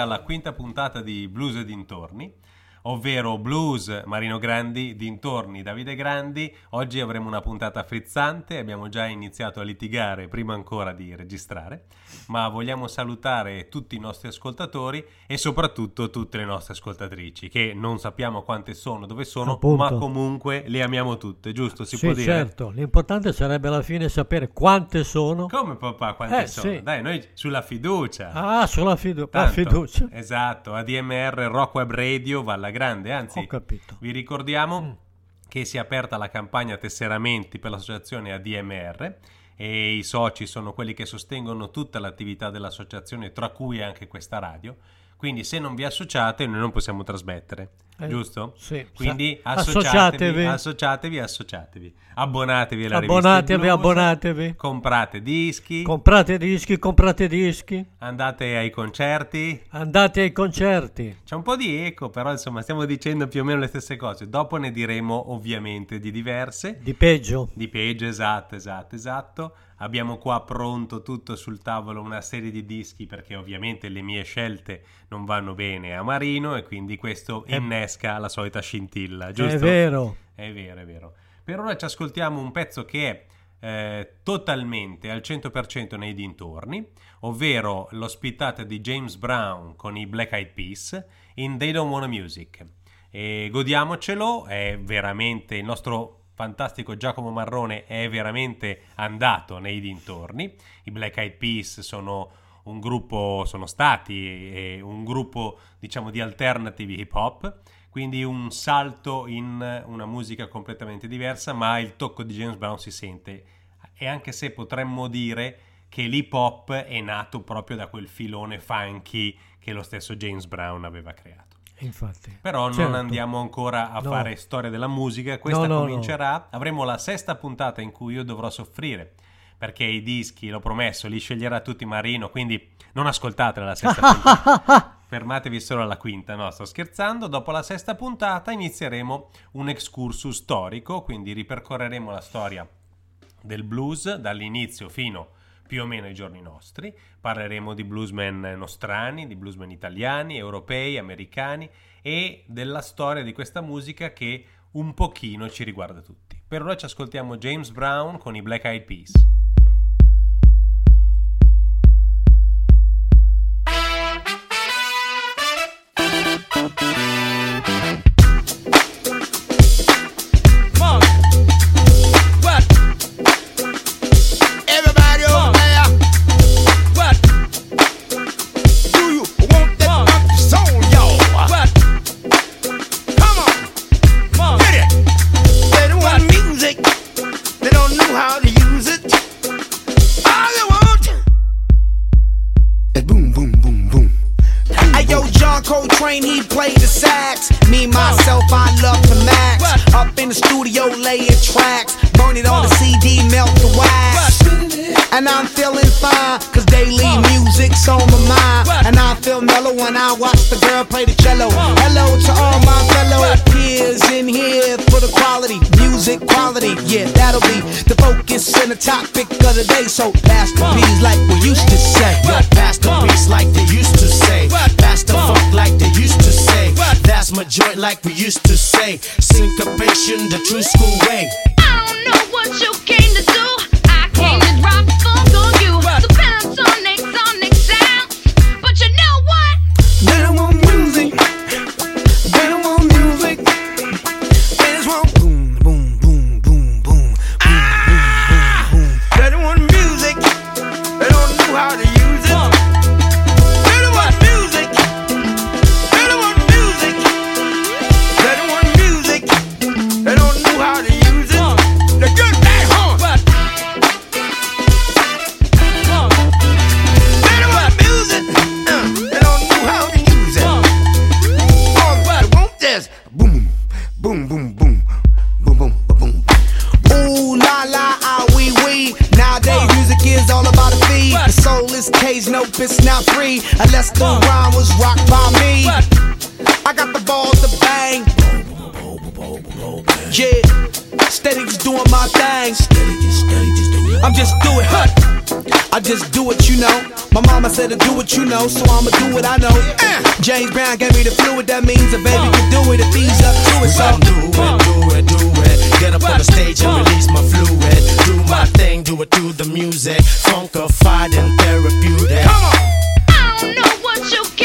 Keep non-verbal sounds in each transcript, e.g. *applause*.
alla quinta puntata di Blues e dintorni ovvero blues Marino Grandi, dintorni Davide Grandi. Oggi avremo una puntata frizzante, abbiamo già iniziato a litigare prima ancora di registrare, ma vogliamo salutare tutti i nostri ascoltatori e soprattutto tutte le nostre ascoltatrici, che non sappiamo quante sono, dove sono, Appunto. ma comunque le amiamo tutte, giusto? Si sì, può dire? certo, l'importante sarebbe alla fine sapere quante sono. Come papà, quante Eh, sono? sì. Dai, noi sulla fiducia. Ah, sulla fidu- Tanto, fiducia. Esatto, ADMR Rock Web Radio va alla grande, anzi vi ricordiamo che si è aperta la campagna tesseramenti per l'associazione ADMR e i soci sono quelli che sostengono tutta l'attività dell'associazione, tra cui anche questa radio. Quindi se non vi associate noi non possiamo trasmettere, Eh, giusto? sì. Quindi associatevi, associatevi. associatevi, associatevi. Abbonatevi alla Abbonatevi, rivista abbonatevi. Comprate dischi, Comprate dischi, comprate dischi. andate ai concerti, Andate ai concerti. C'è un po' di eco, però insomma stiamo dicendo più o meno le stesse cose. Dopo ne diremo ovviamente di diverse. Di peggio. Di peggio, esatto, esatto, esatto. Abbiamo qua pronto tutto sul tavolo una serie di dischi perché ovviamente le mie scelte non vanno bene a Marino e quindi questo È- innesca la solita scintilla, giusto? È vero. È vero, è vero. Per ora ci ascoltiamo un pezzo che è eh, totalmente al 100% nei dintorni, ovvero l'ospitata di James Brown con i Black Eyed Peas in They Don't Wanna Music. E godiamocelo, è veramente il nostro fantastico Giacomo Marrone è veramente andato nei dintorni. I Black Eyed Peas sono un gruppo, sono stati eh, un gruppo diciamo di alternative hip hop quindi un salto in una musica completamente diversa, ma il tocco di James Brown si sente. E anche se potremmo dire che l'hip hop è nato proprio da quel filone funky che lo stesso James Brown aveva creato. Infatti. Però non Certo. andiamo ancora a No. fare storia della musica, questa No, no, comincerà, avremo la sesta puntata in cui io dovrò soffrire, perché i dischi, l'ho promesso, li sceglierà tutti Marino, quindi non ascoltatela la sesta *laughs* puntata. Fermatevi solo alla quinta, no, sto scherzando. Dopo la sesta puntata inizieremo un excursus storico, quindi ripercorreremo la storia del blues dall'inizio fino più o meno ai giorni nostri. Parleremo di bluesmen nostrani, di bluesmen italiani, europei, americani e della storia di questa musica che un pochino ci riguarda tutti. Per ora ci ascoltiamo James Brown con i Black Eyed Peas. free unless the rhyme was rocked by me. I got the balls to bang. Yeah, steady just doing my thing. I'm just do it, huh? I just do what you know. My mama said to do what you know, so I'ma do what I know. James Brown gave me the fluid, that means a baby can do it if he's up to it. So I'm do it, do it, do it. Get up on the stage and release my fluid. Do my thing, do it to the music. Funkified and therapeutic. Come on know what you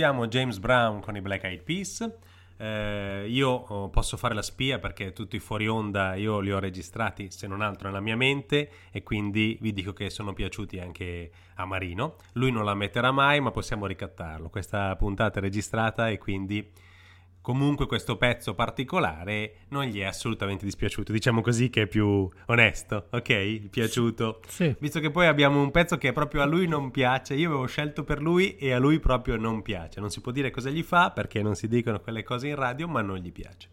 ascoltiamo James Brown con i Black Eyed Peas. Eh, io eh, posso fare la spia perché tutti fuori onda io li ho registrati se non altro nella mia mente e quindi vi dico che sono piaciuti anche a Marino. Lui non la metterà mai ma possiamo ricattarlo. Questa puntata è registrata e quindi comunque questo pezzo particolare non gli è assolutamente dispiaciuto. Diciamo così che è più onesto, ok? Piaciuto. Sì. Visto che poi abbiamo un pezzo che proprio a lui non piace, io avevo scelto per lui e a lui proprio non piace. Non si può dire cosa gli fa perché non si dicono quelle cose in radio, ma non gli piace.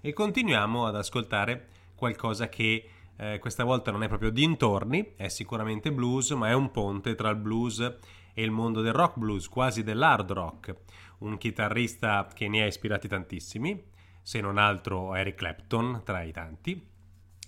E continuiamo ad ascoltare qualcosa che eh, questa volta non è proprio dintorni, è sicuramente blues, ma è un ponte tra il blues e il mondo del rock blues, quasi dell'hard rock un chitarrista che ne ha ispirati tantissimi, se non altro Eric Clapton tra i tanti,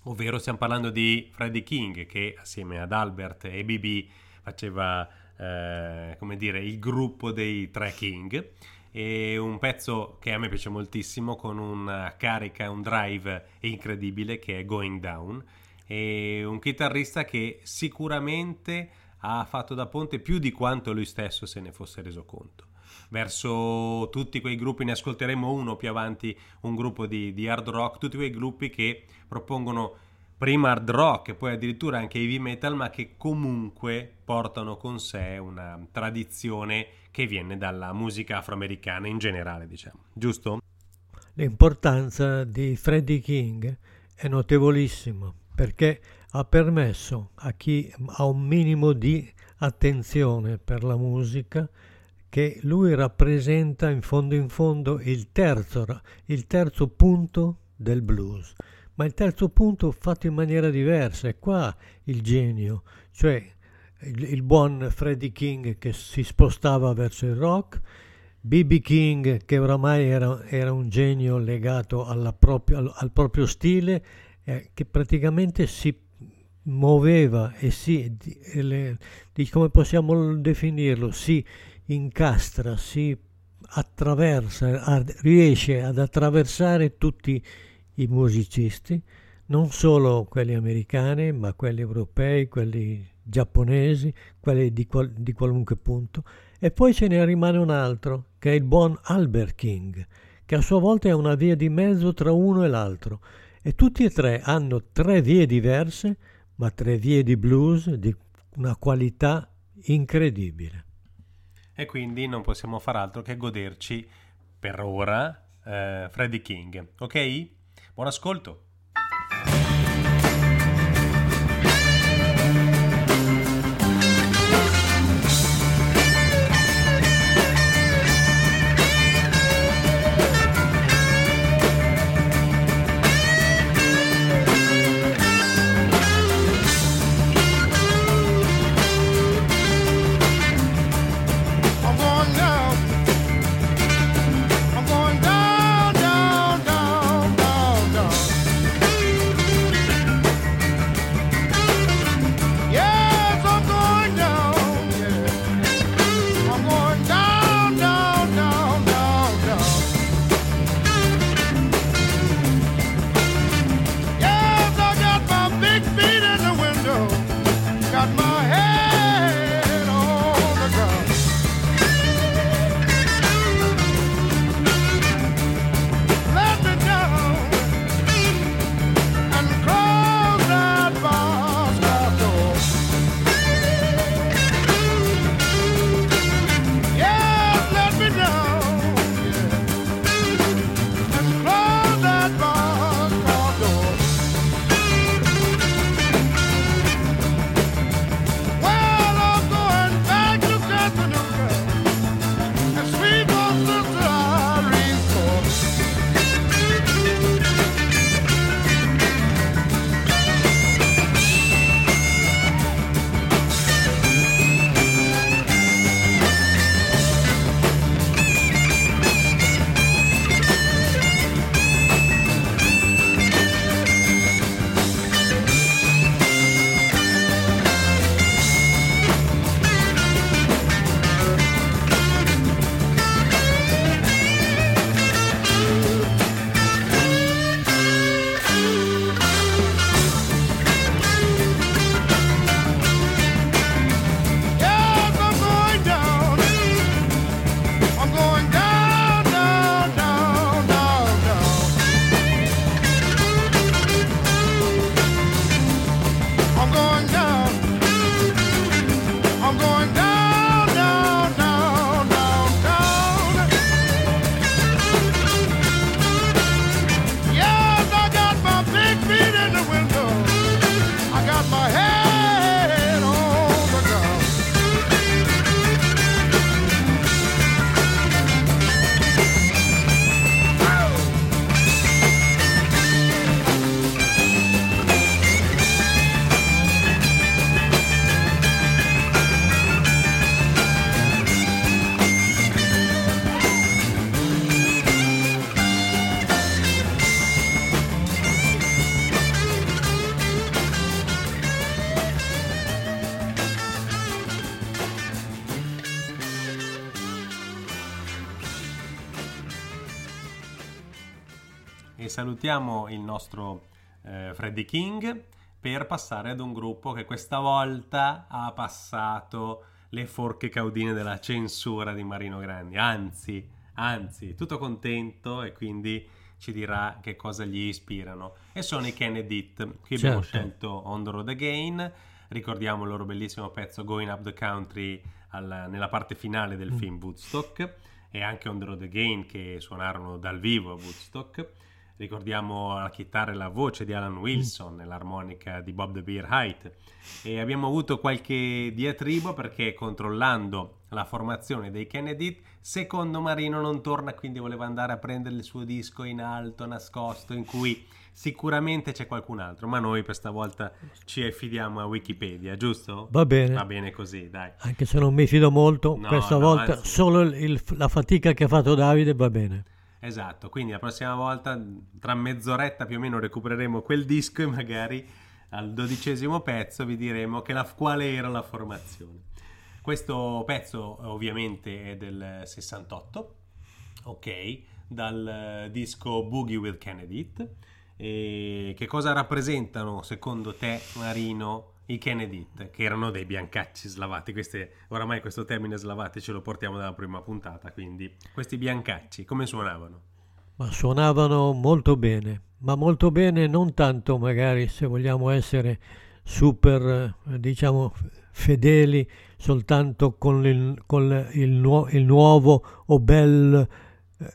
ovvero stiamo parlando di Freddie King che assieme ad Albert e BB faceva eh, come dire il gruppo dei tre King. E un pezzo che a me piace moltissimo con una carica, un drive incredibile che è Going Down. E un chitarrista che sicuramente ha fatto da ponte più di quanto lui stesso se ne fosse reso conto. Verso tutti quei gruppi, ne ascolteremo uno più avanti, un gruppo di, di hard rock, tutti quei gruppi che propongono prima hard rock e poi addirittura anche heavy metal, ma che comunque portano con sé una tradizione che viene dalla musica afroamericana in generale, diciamo. Giusto? L'importanza di Freddie King è notevolissima perché ha permesso a chi ha un minimo di attenzione per la musica che lui rappresenta in fondo in fondo il terzo, il terzo punto del blues. Ma il terzo punto fatto in maniera diversa, è qua il genio, cioè il, il buon Freddie King che si spostava verso il rock, B.B. King che oramai era, era un genio legato propria- al, al proprio stile, eh, che praticamente si muoveva e si, le- come possiamo definirlo, si incastra, si attraversa, a- riesce ad attraversare tutti i musicisti, non solo quelli americani, ma quelli europei, quelli giapponesi, quelli di, qual- di qualunque punto. E poi ce ne rimane un altro, che è il buon Albert King, che a sua volta è una via di mezzo tra uno e l'altro. E tutti e tre hanno tre vie diverse, ma tre vie di blues di una qualità incredibile. E quindi non possiamo far altro che goderci per ora eh, Freddie King. Ok? Buon ascolto. Salutiamo il nostro eh, Freddie King per passare ad un gruppo che questa volta ha passato le forche caudine della censura di Marino Grandi. Anzi, anzi, tutto contento e quindi ci dirà che cosa gli ispirano. E sono i Kennedy. Qui abbiamo Certo. scelto On the Road Again. Ricordiamo il loro bellissimo pezzo Going Up the Country alla- nella parte finale Mm. del film Woodstock e anche On the Road Again che suonarono dal vivo a Woodstock. Ricordiamo la chitarra e la voce di Alan Wilson e l'armonica di Bob the Beer Height. E abbiamo avuto qualche diatribo perché controllando la formazione dei Kennedy, secondo Marino non torna, quindi voleva andare a prendere il suo disco in alto, nascosto, in cui sicuramente c'è qualcun altro, ma noi per stavolta ci affidiamo a Wikipedia, giusto? Va bene. Va bene così, dai. Anche se non mi fido molto, No, questa no, volta anzi. solo il- la fatica che ha fatto Davide va bene. Esatto, quindi la prossima volta, tra mezz'oretta più o meno, recupereremo quel disco e magari al dodicesimo pezzo vi diremo la- quale era la formazione. Questo pezzo ovviamente è del 68, ok, dal eh, disco Boogie with Kennedy. E che cosa rappresentano secondo te, Marino, i Kennedy? Che erano dei biancacci slavati. Queste, oramai questo termine slavati ce lo portiamo dalla prima puntata. Quindi, questi biancacci come suonavano? Ma suonavano molto bene, ma molto bene non tanto magari se vogliamo essere super, diciamo, fedeli soltanto con il, con il nuo- il nuovo o bel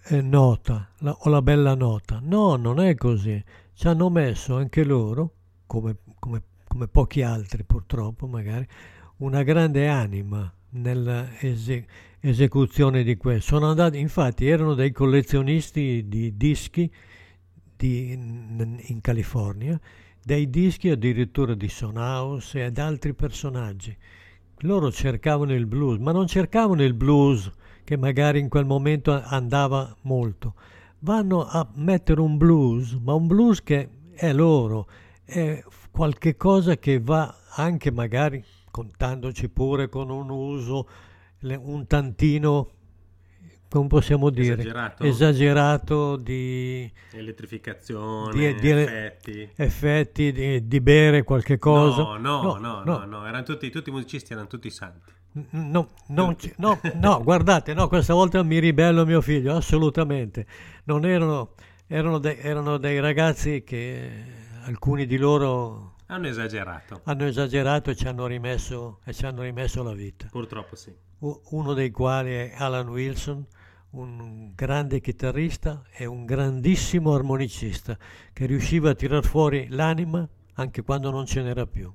eh, nota la- o la bella nota. No, non è così. Ci hanno messo anche loro, come, come- come pochi altri purtroppo magari, una grande anima nella ese- esecuzione di questo. Sono andati, infatti, erano dei collezionisti di dischi di- in, California, dei dischi addirittura di Son House e ad altri personaggi. Loro cercavano il blues, ma non cercavano il blues che magari in quel momento andava molto. Vanno a mettere un blues, ma un blues che è loro, è qualche cosa che va anche magari contandoci pure con un uso un tantino come possiamo dire Esagerato? esagerato di Elettrificazione, Di- di- effetti. effetti di, di bere qualche cosa No, no, no, no, no, erano tutti, tutti i musicisti erano tutti santi. No, non ci- no, no, *laughs* guardate, no, questa volta mi ribello mio figlio, assolutamente. Non erano, erano, dei, erano dei ragazzi che alcuni di loro Hanno esagerato, hanno esagerato e ci hanno rimesso, e ci hanno rimesso la vita. purtroppo sì. Uno dei quali è Alan Wilson, un grande chitarrista e un grandissimo armonicista che riusciva a tirar fuori l'anima anche quando non ce n'era più.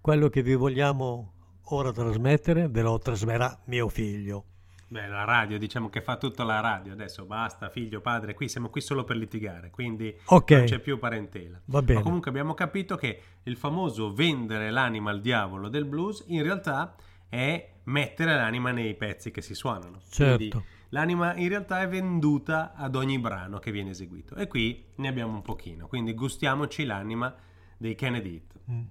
Quello che vi vogliamo ora trasmettere ve lo trasmetterà mio figlio. Beh, la radio, diciamo che fa tutta la radio, adesso basta, figlio, padre, qui siamo qui solo per litigare, quindi Ok. non c'è più parentela. Va bene. Ma comunque abbiamo capito che il famoso vendere l'anima al diavolo del blues in realtà è mettere l'anima nei pezzi che si suonano. Certo. Quindi l'anima in realtà è venduta ad ogni brano che viene eseguito. E qui ne abbiamo un pochino, quindi gustiamoci l'anima dei Kennedy. Mm.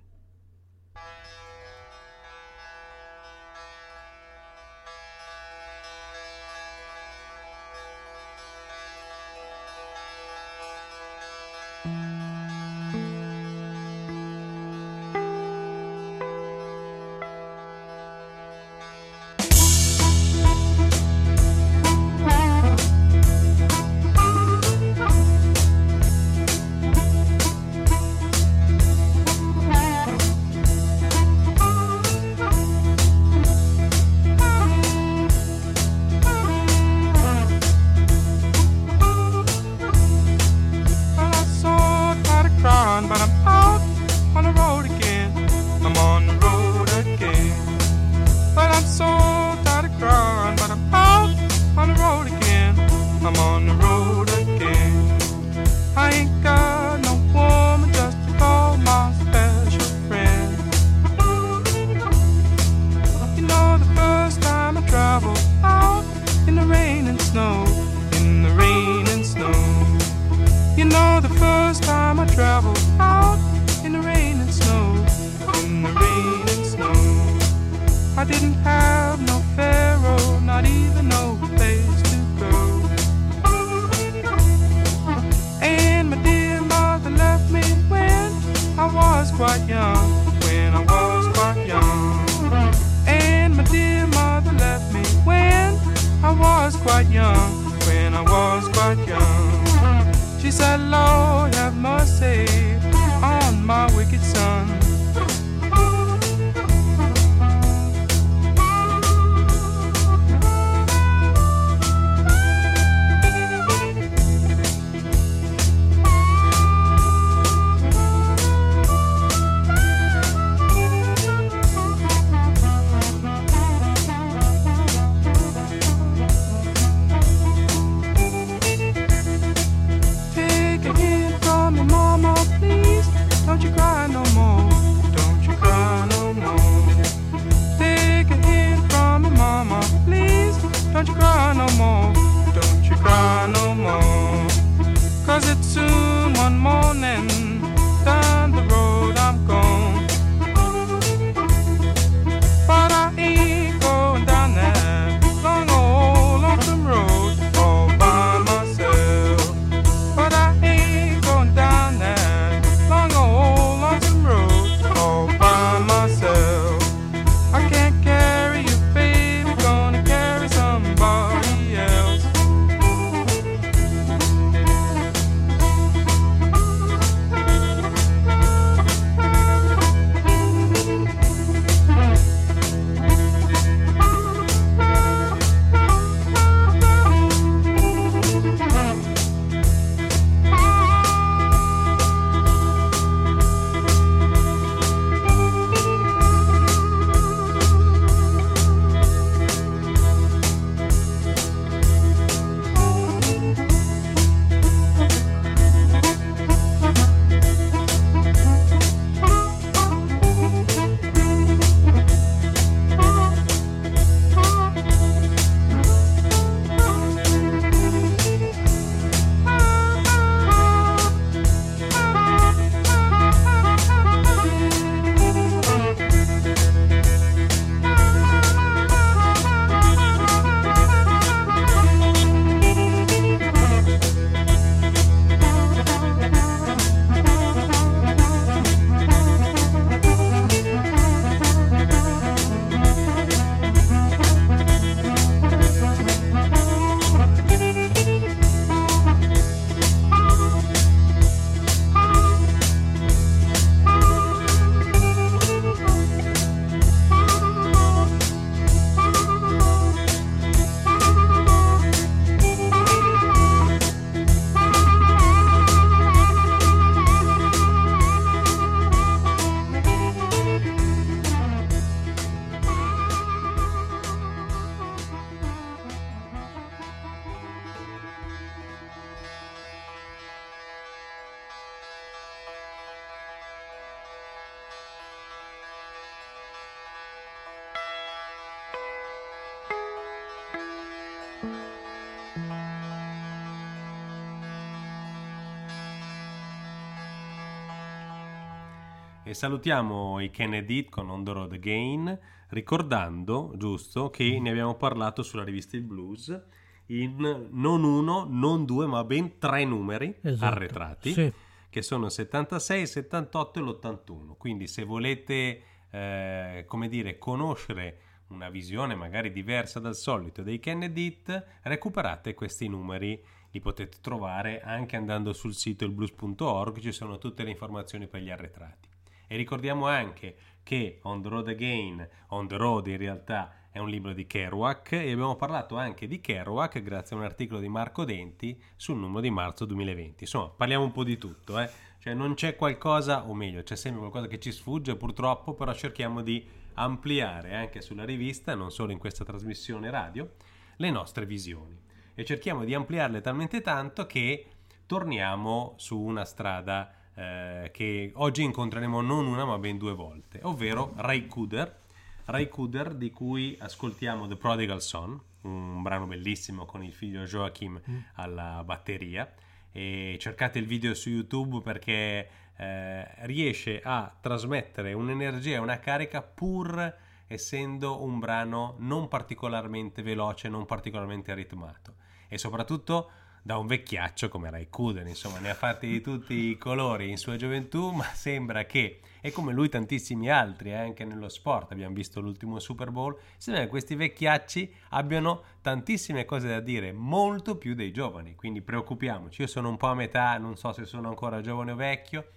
Salutiamo i Kennedy con On the Road Again, ricordando, giusto, che ne abbiamo parlato sulla rivista Il Blues in non uno, non due, ma ben tre numeri Esatto, arretrati, sì. che sono il 76, il 78 e l'81. Quindi se volete, eh, come dire, conoscere una visione magari diversa dal solito dei Kennedy, recuperate questi numeri. Li potete trovare anche andando sul sito ilblues.org, ci sono tutte le informazioni per gli arretrati. E ricordiamo anche che On the Road Again, On the Road in realtà è un libro di Kerouac e abbiamo parlato anche di Kerouac grazie a un articolo di Marco Denti sul numero di marzo 2020. Insomma, parliamo un po' di tutto, eh? Cioè non c'è qualcosa, o meglio, c'è sempre qualcosa che ci sfugge purtroppo, però cerchiamo di ampliare anche sulla rivista, non solo in questa trasmissione radio, le nostre visioni. E cerchiamo di ampliarle talmente tanto che torniamo su una strada eh, che oggi incontreremo non una ma ben due volte, ovvero Ray Cooder, Ray Cooder di cui ascoltiamo The Prodigal Son, un brano bellissimo con il figlio Joachim alla batteria. E cercate il video su YouTube perché eh, riesce a trasmettere un'energia e una carica pur essendo un brano non particolarmente veloce, non particolarmente ritmato. E soprattutto da un vecchiaccio come Ray Cooder, insomma, ne ha fatti di tutti i colori in sua gioventù, ma sembra che, e come lui tantissimi altri, eh, anche nello sport, abbiamo visto l'ultimo Super Bowl, sembra che questi vecchiacci abbiano tantissime cose da dire, molto più dei giovani, quindi preoccupiamoci. Io sono un po' a metà, non so se sono ancora giovane o vecchio,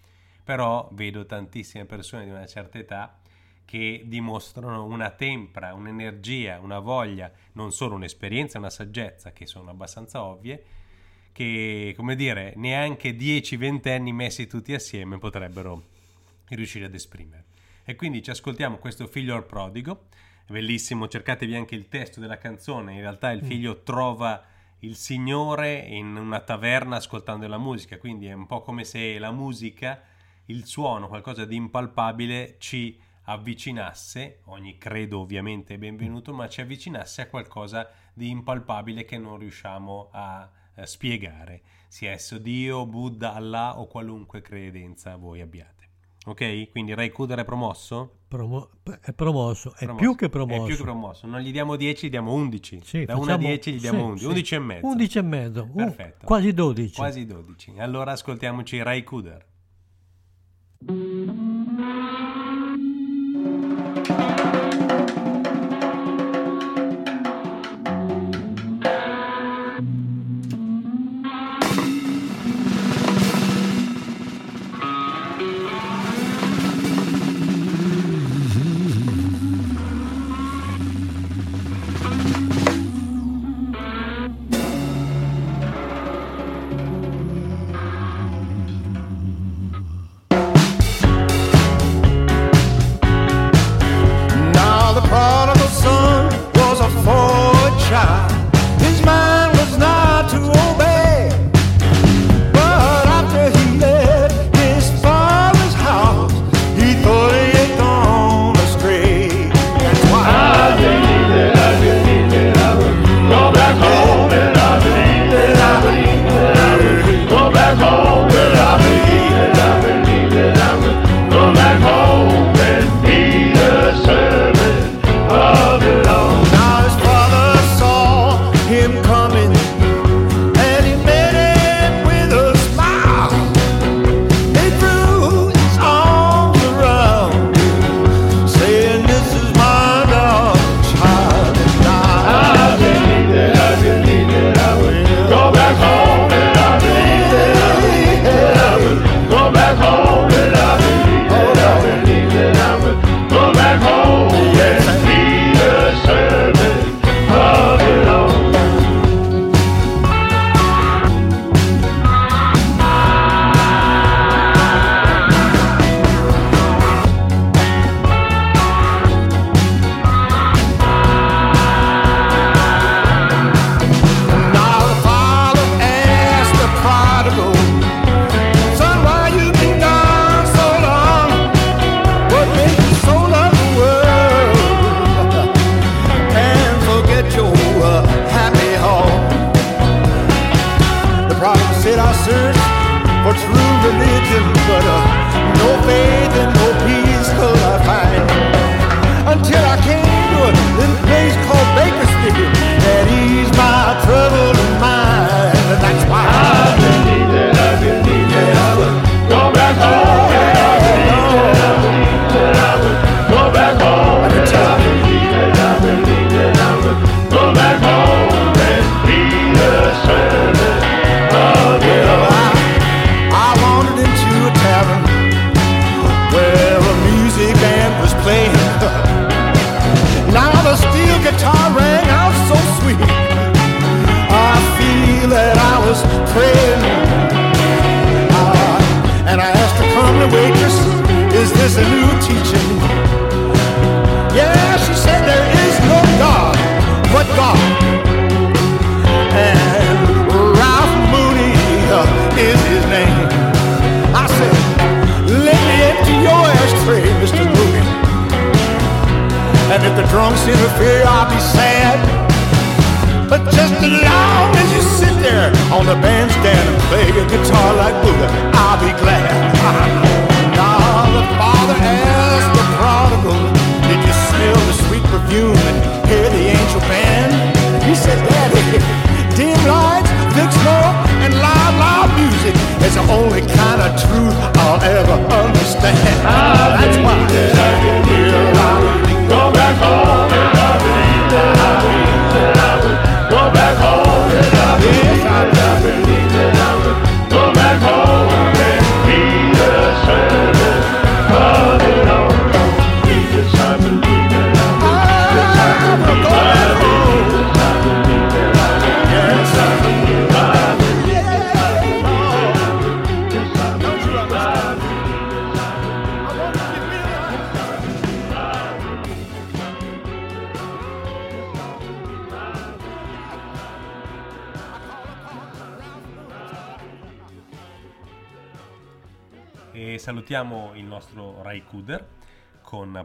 però vedo tantissime persone di una certa età che dimostrano una tempra, un'energia, una voglia, non solo un'esperienza, una saggezza, che sono abbastanza ovvie, che, come dire, neanche 10-20 anni messi tutti assieme potrebbero riuscire ad esprimere. E quindi ci ascoltiamo questo figlio prodigo, è bellissimo, cercatevi anche il testo della canzone, in realtà il figlio trova il Signore in una taverna ascoltando la musica, quindi è un po' come se la musica, il suono, qualcosa di impalpabile ci avvicinasse, ogni credo ovviamente è benvenuto, ma ci avvicinasse a qualcosa di impalpabile che non riusciamo a eh, spiegare, sia esso Dio, Buddha, Allah o qualunque credenza voi abbiate. Ok? Quindi Ray Kuder è promosso? Promo- è promosso, è Promosso. più che promosso. È più che promosso. Non gli diamo 10, gli diamo 11. Sì, da 1 a facciamo- 10 gli diamo sì, 11. sì. 11 e mezzo. 11 e mezzo, uh, Perfetto. quasi 12. Quasi 12. Allora ascoltiamoci Ray Kuder.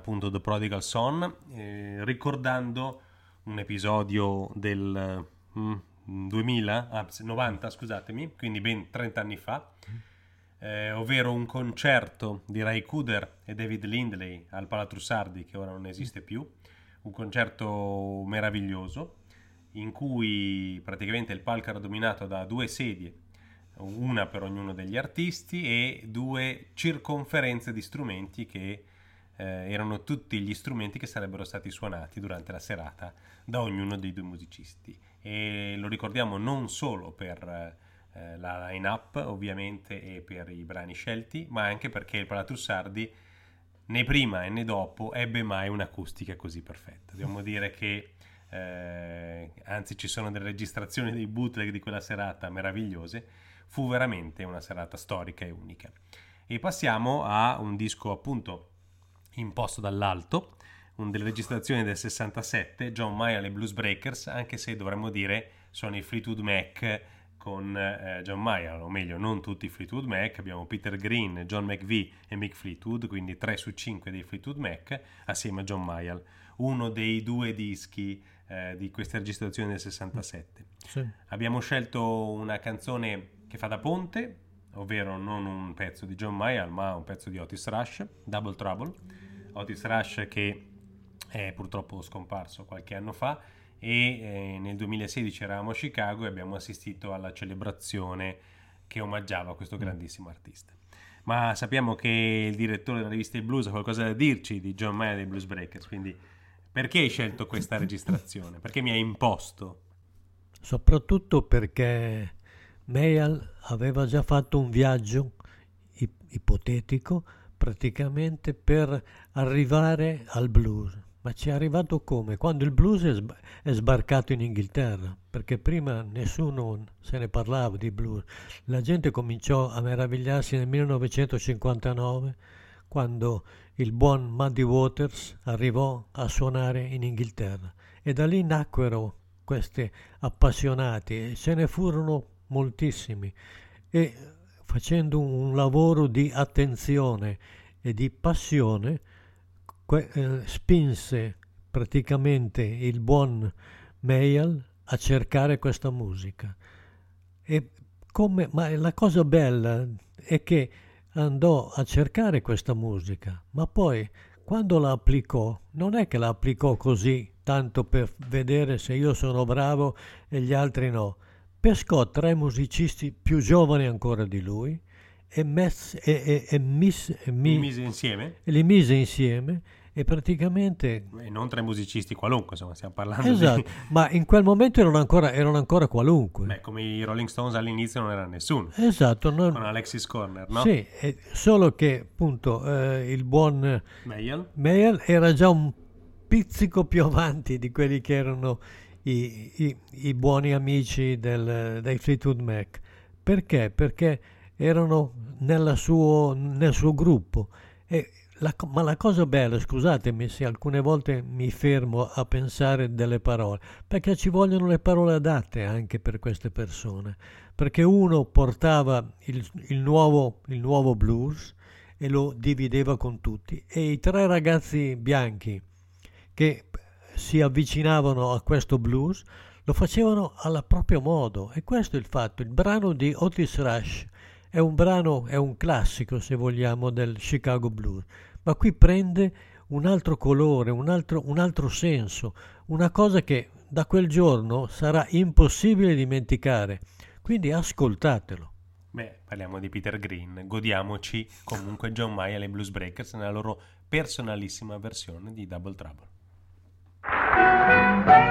Appunto The Prodigal Son, eh, ricordando un episodio del mm, 2000, ah, 90 scusatemi, quindi ben 30 anni fa, eh, ovvero un concerto di Ray Kuder e David Lindley al Palatrussardi che ora non esiste più, un concerto meraviglioso in cui praticamente il palco era dominato da due sedie una per ognuno degli artisti e due circonferenze di strumenti che eh, erano tutti gli strumenti che sarebbero stati suonati durante la serata da ognuno dei due musicisti. E lo ricordiamo non solo per eh, la line-up ovviamente e per i brani scelti ma anche perché il Palatrussardi né prima e né dopo ebbe mai un'acustica così perfetta. Dobbiamo *laughs* dire che eh, anzi ci sono delle registrazioni dei bootleg di quella serata meravigliose. Fu veramente una serata storica e unica. E passiamo a un disco appunto imposto dall'alto, una delle registrazioni del 67, John Mayall e Blues Breakers, anche se dovremmo dire sono i Fleetwood Mac con eh, John Mayall, o meglio non tutti i Fleetwood Mac, abbiamo Peter Green, John McVie e Mick Fleetwood, quindi 3 su 5 dei Fleetwood Mac assieme a John Mayall, uno dei due dischi eh, di questa registrazione del 67. Sì. Abbiamo scelto una canzone che fa da ponte, ovvero non un pezzo di John Mayall, ma un pezzo di Otis Rush, Double Trouble. Otis Rush che è purtroppo scomparso qualche anno fa e eh, nel 2016 eravamo a Chicago e abbiamo assistito alla celebrazione che omaggiava questo grandissimo artista. Ma sappiamo che il direttore della rivista Il Blues ha qualcosa da dirci di John e dei Blues Breakers, quindi perché hai scelto questa registrazione? Perché mi hai imposto? soprattutto perché Mayall aveva già fatto un viaggio ip- ipotetico praticamente per arrivare al blues. Ma ci è arrivato come? Quando il blues è, sb- è sbarcato in Inghilterra, perché prima nessuno se ne parlava di blues. La gente cominciò a meravigliarsi nel 1959 quando il buon Muddy Waters arrivò a suonare in Inghilterra e da lì nacquero questi appassionati e ce ne furono moltissimi e facendo un lavoro di attenzione e di passione que- eh, spinse praticamente il buon Mayall a cercare questa musica come, ma la cosa bella è che andò a cercare questa musica, ma poi quando la applicò, non è che la applicò così, tanto per vedere se io sono bravo e gli altri no. Pescò tre musicisti più giovani ancora di lui e, mess- e- e- e mis- mi- Mi mise insieme? li mise insieme e praticamente E non tre musicisti qualunque, insomma, stiamo parlando esatto, di... *laughs* ma in quel momento erano ancora, erano ancora qualunque. Beh, come i Rolling Stones all'inizio non era nessuno. esatto, non- Con Alexis Corner, no? sì, solo che appunto eh, il buon? Mayall era già un pizzico più avanti di quelli che erano i, i- i buoni amici del, dei Fleetwood Mac. Perché? Perché erano suo- nel suo gruppo. La ma la cosa bella, scusatemi se alcune volte mi fermo a pensare delle parole, perché ci vogliono le parole adatte anche per queste persone. Perché uno portava il, il nuovo, il nuovo blues e lo divideva con tutti. E i tre ragazzi bianchi che si avvicinavano a questo blues lo facevano alla proprio modo e questo è il fatto. Il brano di Otis Rush è un brano, è un classico se vogliamo del Chicago Blues, ma qui prende un altro colore, un altro, un altro senso, una cosa che da quel giorno sarà impossibile dimenticare. Quindi ascoltatelo. Beh, parliamo di Peter Green, godiamoci comunque John Mayer e Blues Breakers nella loro personalissima versione di Double Trouble. Thank you.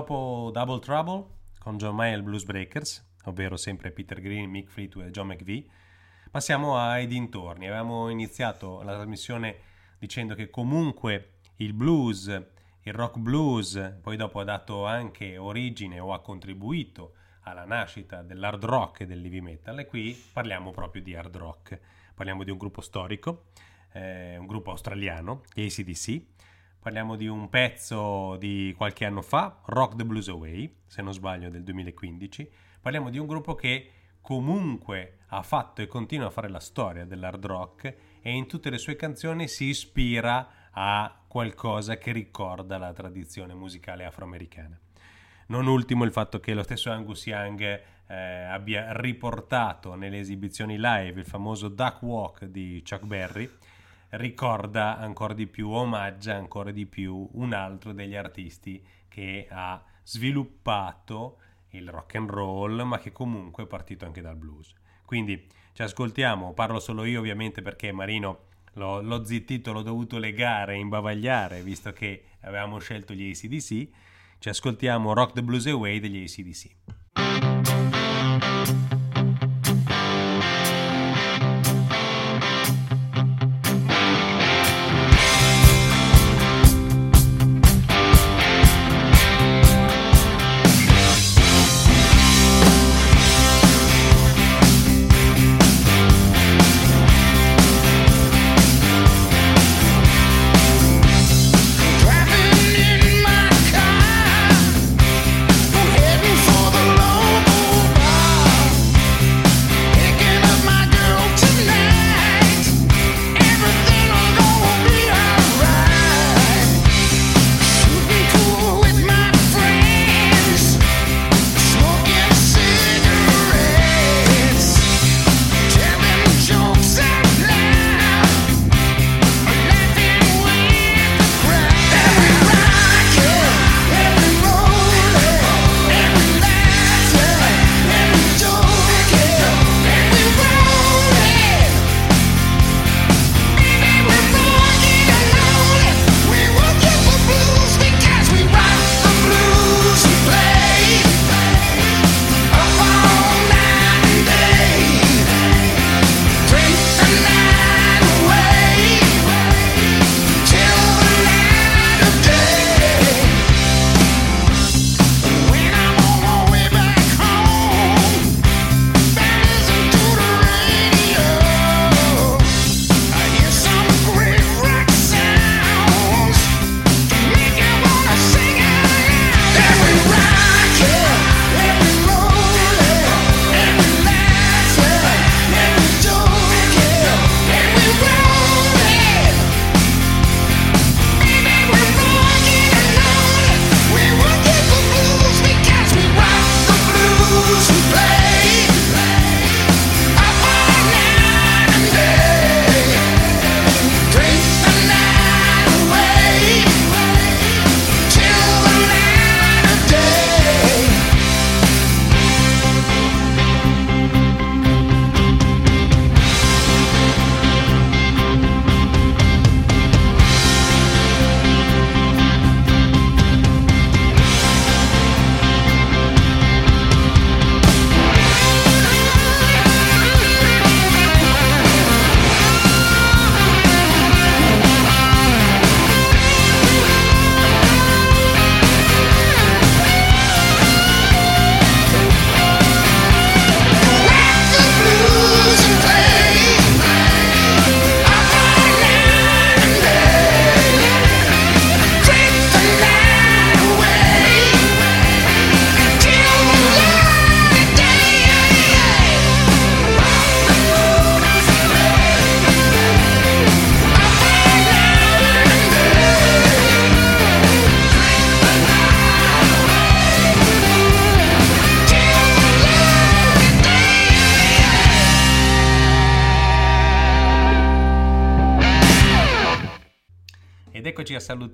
Dopo Double Trouble con John Mayer Blues Breakers, ovvero sempre Peter Green, Mick Fleetwood e John McVie, passiamo ai dintorni. Avevamo iniziato la trasmissione dicendo che comunque il blues, il rock blues, poi dopo ha dato anche origine o ha contribuito alla nascita dell'hard rock e del heavy metal e qui parliamo proprio di hard rock. Parliamo di un gruppo storico, eh, un gruppo australiano, ACDC. Parliamo di un pezzo di qualche anno fa, Rock the Blues Away, se non sbaglio del 2015. Parliamo di un gruppo che comunque ha fatto e continua a fare la storia dell'hard rock e in tutte le sue canzoni si ispira a qualcosa che ricorda la tradizione musicale afroamericana. Non ultimo il fatto che lo stesso Angus Young eh, abbia riportato nelle esibizioni live il famoso Duck Walk di Chuck Berry, ricorda ancora di più, omaggia ancora di più un altro degli artisti che ha sviluppato il rock and roll, ma che comunque è partito anche dal blues. Quindi ci ascoltiamo, parlo solo io ovviamente perché Marino l'ho, l'ho zittito, l'ho dovuto legare, imbavagliare, visto che avevamo scelto gli ACDC. Ci ascoltiamo Rock the Blues Away degli ACDC.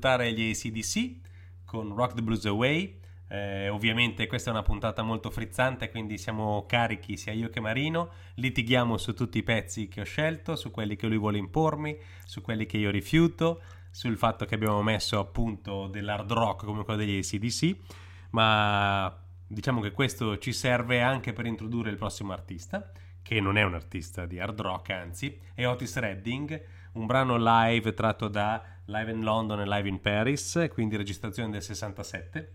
Eccoci a salutare gli ACDC con Rock the Blues Away. Eh, ovviamente questa è una puntata molto frizzante, quindi siamo carichi sia io che Marino. Litighiamo su tutti i pezzi che ho scelto, su quelli che lui vuole impormi, su quelli che io rifiuto, sul fatto che abbiamo messo appunto dell'hard rock come quello degli ACDC. ma diciamo che questo ci serve anche per introdurre il prossimo artista, che non è un artista di hard rock, anzi, è Otis Redding, un brano live tratto da Live in London e Live in Paris, quindi registrazione del 67.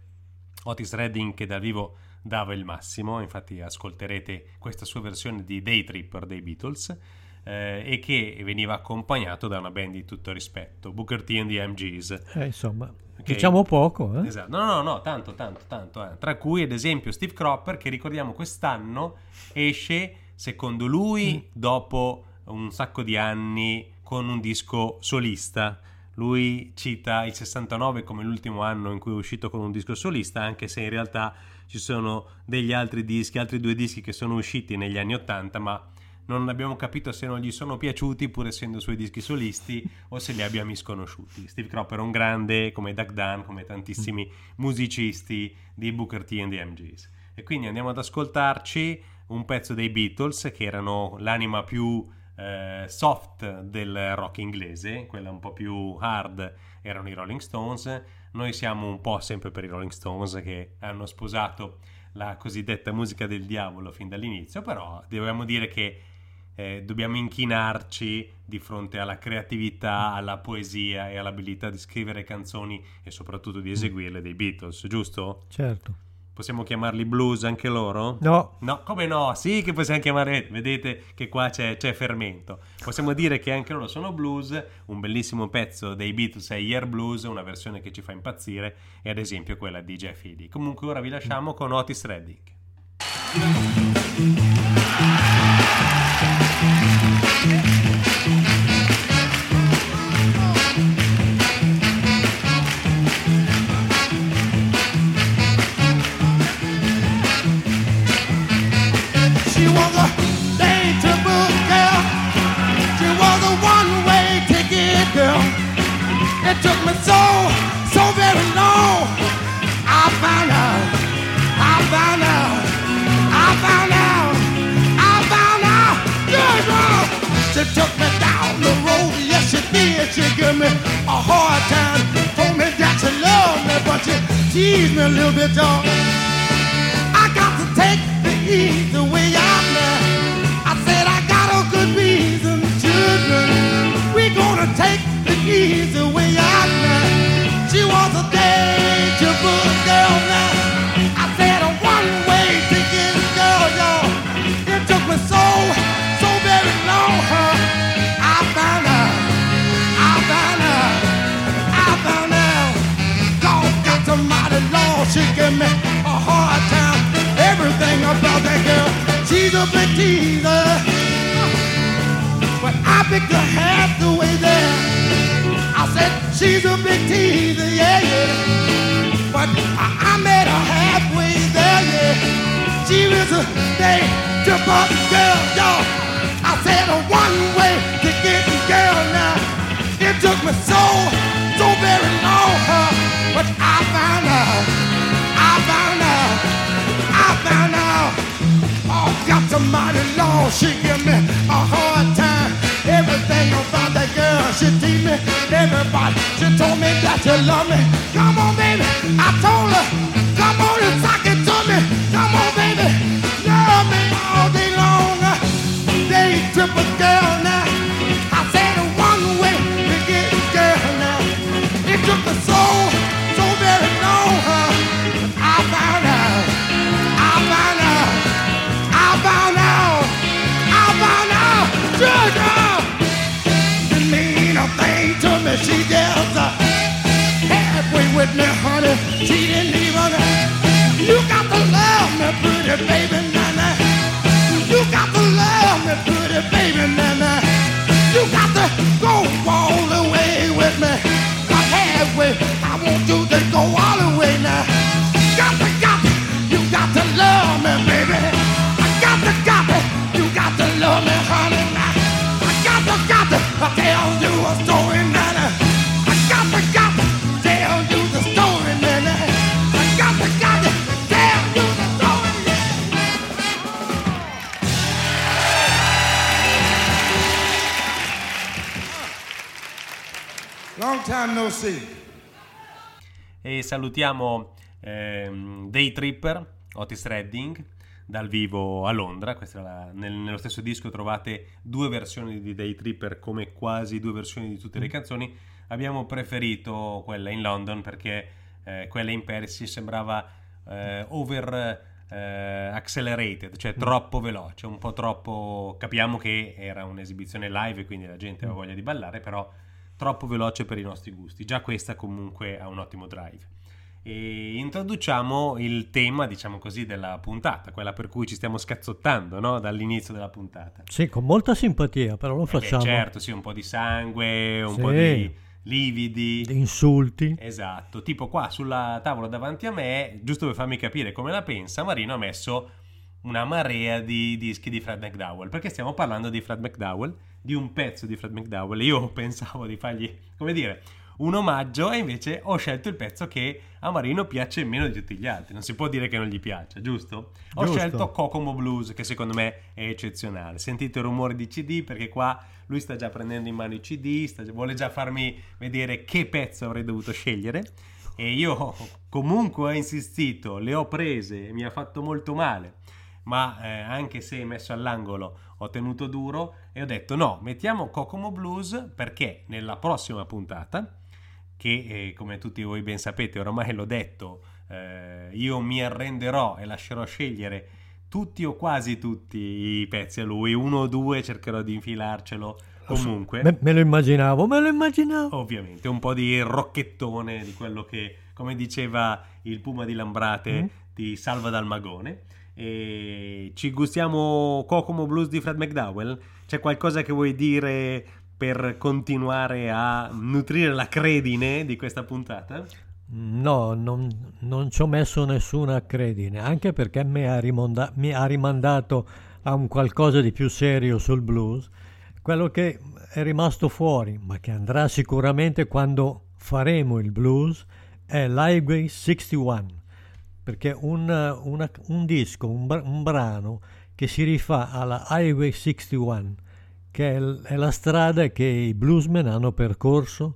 Otis Redding che dal vivo dava il massimo, infatti ascolterete questa sua versione di Day Tripper dei Beatles eh, e che veniva accompagnato da una band di tutto rispetto, Booker T and the MGs. Eh, insomma, Che- diciamo poco, eh? Esatto. No, no, no, tanto, tanto, tanto. eh. Tra cui, ad esempio, Steve Cropper, che ricordiamo quest'anno esce, secondo lui, dopo un sacco di anni con un disco solista. Lui cita il 69 come l'ultimo anno in cui è uscito con un disco solista, anche se in realtà ci sono degli altri dischi, altri due dischi che sono usciti negli anni 80, ma non abbiamo capito se non gli sono piaciuti pur essendo suoi dischi solisti o se li abbia misconosciuti. Steve Cropper è un grande come Doug Dunn, come tantissimi musicisti di Booker T and the MGs. E quindi andiamo ad ascoltarci un pezzo dei Beatles che erano l'anima più eh, soft del rock inglese, quella un po' più hard erano i Rolling Stones. Noi siamo un po' sempre per i Rolling Stones che hanno sposato la cosiddetta musica del diavolo fin dall'inizio, però dobbiamo dire che eh, dobbiamo inchinarci di fronte alla creatività, alla poesia e all'abilità di scrivere canzoni e soprattutto di eseguirle dei Beatles, giusto? Certo. Possiamo chiamarli blues anche loro? No, No, come no? Sì che possiamo chiamare, vedete che qua c'è, c'è fermento. Possiamo dire che anche loro sono blues, un bellissimo pezzo dei Beatles è Year Blues, una versione che ci fa impazzire, e ad esempio quella di Jeff Heady. Comunque ora vi lasciamo con Otis Redding. She me a little bit, y'all. I got to take the easy way out now. I said I got a good reason, children. We gonna take the easy way out now. She was a dangerous girl now. A yeah, yeah. But I, I met her halfway there, yeah. She was a dangerous girl, y'all. I said a one-way ticket to girl now. It took me so, so very long, huh? But I found out, I found out, I found out. Oh, got somebody lost, she give me a hard time. Everything about that girl, she teased me. Everybody, she told me that you love me. Come on, baby, I told her. Come on and sock Just uh, halfway with me, honey. She didn't even. You got to love me, pretty baby, nana. You got to love me, pretty baby, nana. You got to go all the way with me. Not halfway. I want you to go all E salutiamo ehm, Day Tripper, Otis Redding, dal vivo a Londra. La- nel- nello stesso disco trovate due versioni di Day Tripper come quasi due versioni di tutte le canzoni. Abbiamo preferito quella in London perché eh, quella in Paris ci sembrava eh, over eh, accelerated, cioè troppo veloce, un po' troppo... Capiamo che era un'esibizione live e quindi la gente aveva voglia di ballare, però troppo veloce per i nostri gusti. Già questa comunque ha un ottimo drive. E introduciamo il tema, diciamo così, della puntata, quella per cui ci stiamo scazzottando, no? Dall'inizio della puntata. Sì, con molta simpatia, però lo Eh beh, facciamo. certo, sì, un po' di sangue, un Sì. po' di lividi. Di insulti. Esatto, tipo qua sulla tavola davanti a me, giusto per farmi capire come la pensa, Marino ha messo una marea di dischi di Fred McDowell, perché stiamo parlando di Fred McDowell, di un pezzo di Fred McDowell. Io *laughs* pensavo di fargli, come dire, un omaggio e invece ho scelto il pezzo che a Marino piace meno di tutti gli altri. Non si può dire che non gli piaccia, giusto? Ho Giusto. scelto Kokomo Blues, che secondo me è eccezionale. Sentite il rumore di CD perché qua lui sta già prendendo in mano i CD, sta- vuole già farmi vedere che pezzo avrei dovuto scegliere. E io comunque ho insistito, le ho prese, mi ha fatto molto male. Ma eh, anche se messo all'angolo ho tenuto duro e ho detto no, mettiamo Kokomo Blues perché nella prossima puntata, che eh, come tutti voi ben sapete ormai l'ho detto, eh, io mi arrenderò e lascerò scegliere tutti o quasi tutti i pezzi a lui, uno o due cercherò di infilarcelo comunque. Me, me lo immaginavo, me lo immaginavo. Ovviamente, un po' di rocchettone di quello che, come diceva il Puma di Lambrate, Mm. ti salva dal magone. E ci gustiamo Kokomo Blues di Fred McDowell? C'è qualcosa che vuoi dire per continuare a nutrire la credine di questa puntata? No, non, non ci ho messo nessuna credine, anche perché mi ha, rimonda- mi ha rimandato a un qualcosa di più serio sul blues, quello che è rimasto fuori, ma che andrà sicuramente quando faremo il blues, è l'Highway 61, perché un, una- un disco, un, br- un brano che si rifà alla Highway 61, che è, l- è la strada che i bluesmen hanno percorso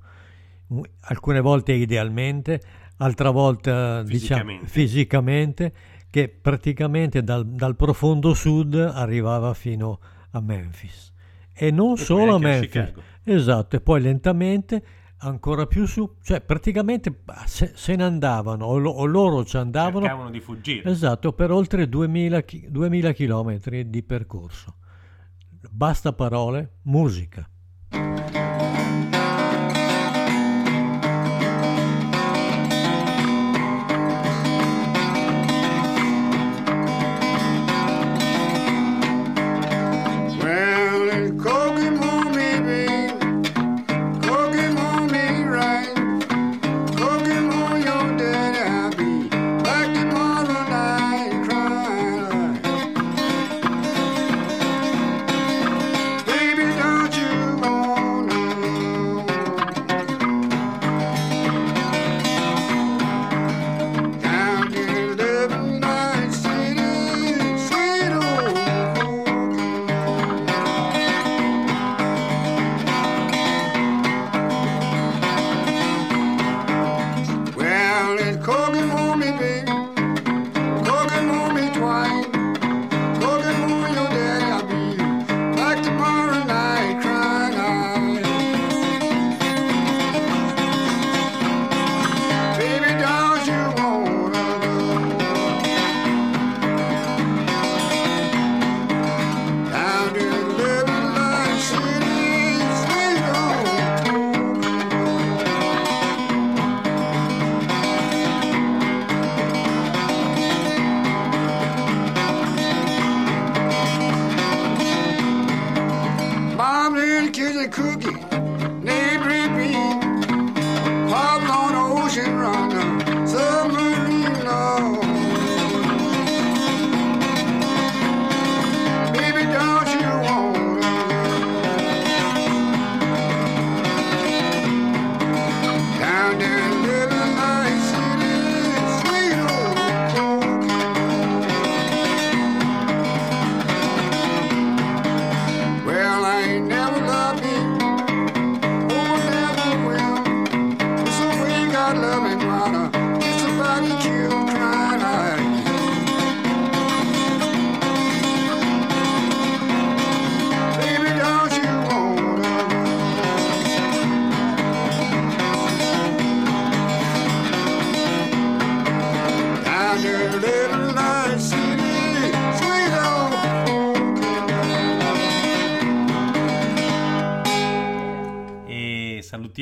u- alcune volte idealmente, altra volta diciamo Fisicamente. fisicamente, che praticamente dal, dal profondo sud arrivava fino a Memphis. E non E solo a a Memphis, Chicago. esatto, e poi lentamente ancora più su, cioè praticamente se, se ne andavano o, lo- o loro ci andavano Cercavano di fuggire. Esatto, per oltre 2000, chi- 2000 km di percorso. Basta parole, musica.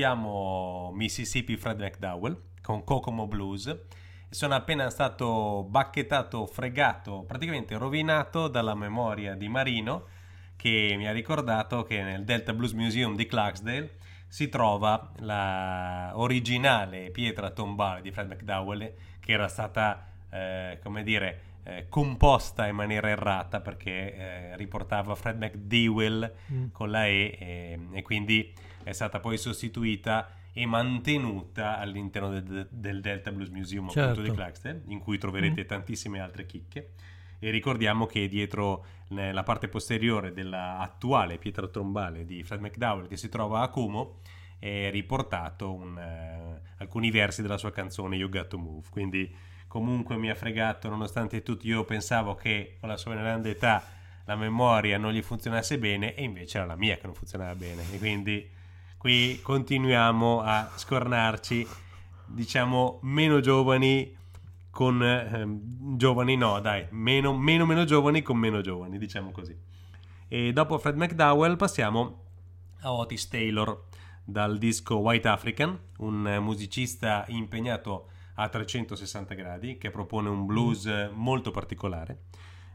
Salutiamo Mississippi Fred McDowell con Kokomo Blues. E sono appena stato bacchettato, fregato, praticamente rovinato dalla memoria di Marino che mi ha ricordato che nel Delta Blues Museum di Clarksdale si trova la originale pietra tombale di Fred McDowell che era stata, eh, come dire, eh, composta in maniera errata perché eh, riportava Fred McDowell Mm. con la E e, e quindi è stata poi sostituita e mantenuta all'interno del, del Delta Blues Museum appunto Certo. di Clarksdale in cui troverete tantissime altre chicche. E ricordiamo che dietro nella parte posteriore della attuale pietra trombale di Fred McDowell che si trova a Como è riportato un, eh, alcuni versi della sua canzone You Got to Move. Quindi comunque mi ha fregato nonostante tutto io pensavo che con la sua grande età la memoria non gli funzionasse bene e invece era la mia che non funzionava bene. E quindi qui continuiamo a scornarci diciamo meno giovani con ehm, giovani no dai meno, meno meno giovani con meno giovani diciamo così. E dopo Fred McDowell passiamo a Otis Taylor dal disco White African un eh, musicista impegnato a 360 gradi che propone un blues eh, molto particolare.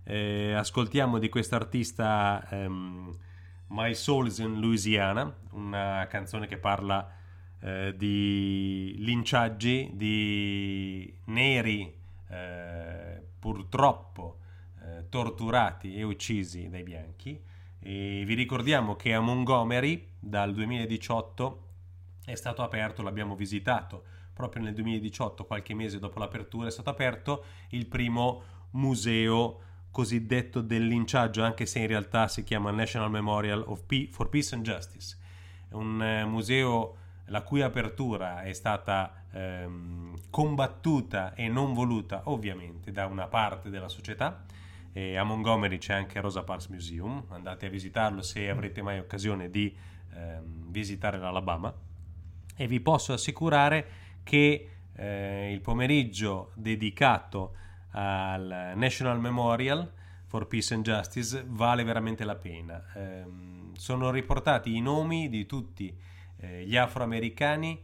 Eh, ascoltiamo di questo artista ehm, My Soul's in Louisiana una canzone che parla eh, di linciaggi di neri eh, purtroppo eh, torturati e uccisi dai bianchi. E vi ricordiamo che a Montgomery dal 2018 è stato aperto, l'abbiamo visitato proprio nel 2018, qualche mese dopo l'apertura, è stato aperto il primo museo cosiddetto del linciaggio, anche se in realtà si chiama National Memorial Pe- for Peace and Justice. È un eh, museo la cui apertura è stata ehm, combattuta e non voluta ovviamente da una parte della società. E a Montgomery c'è anche Rosa Parks Museum, andate a visitarlo se avrete mai occasione di ehm, visitare l'Alabama e vi posso assicurare che eh, il pomeriggio dedicato al National Memorial for Peace and Justice vale veramente la pena. Ehm, sono riportati i nomi di tutti eh, gli afroamericani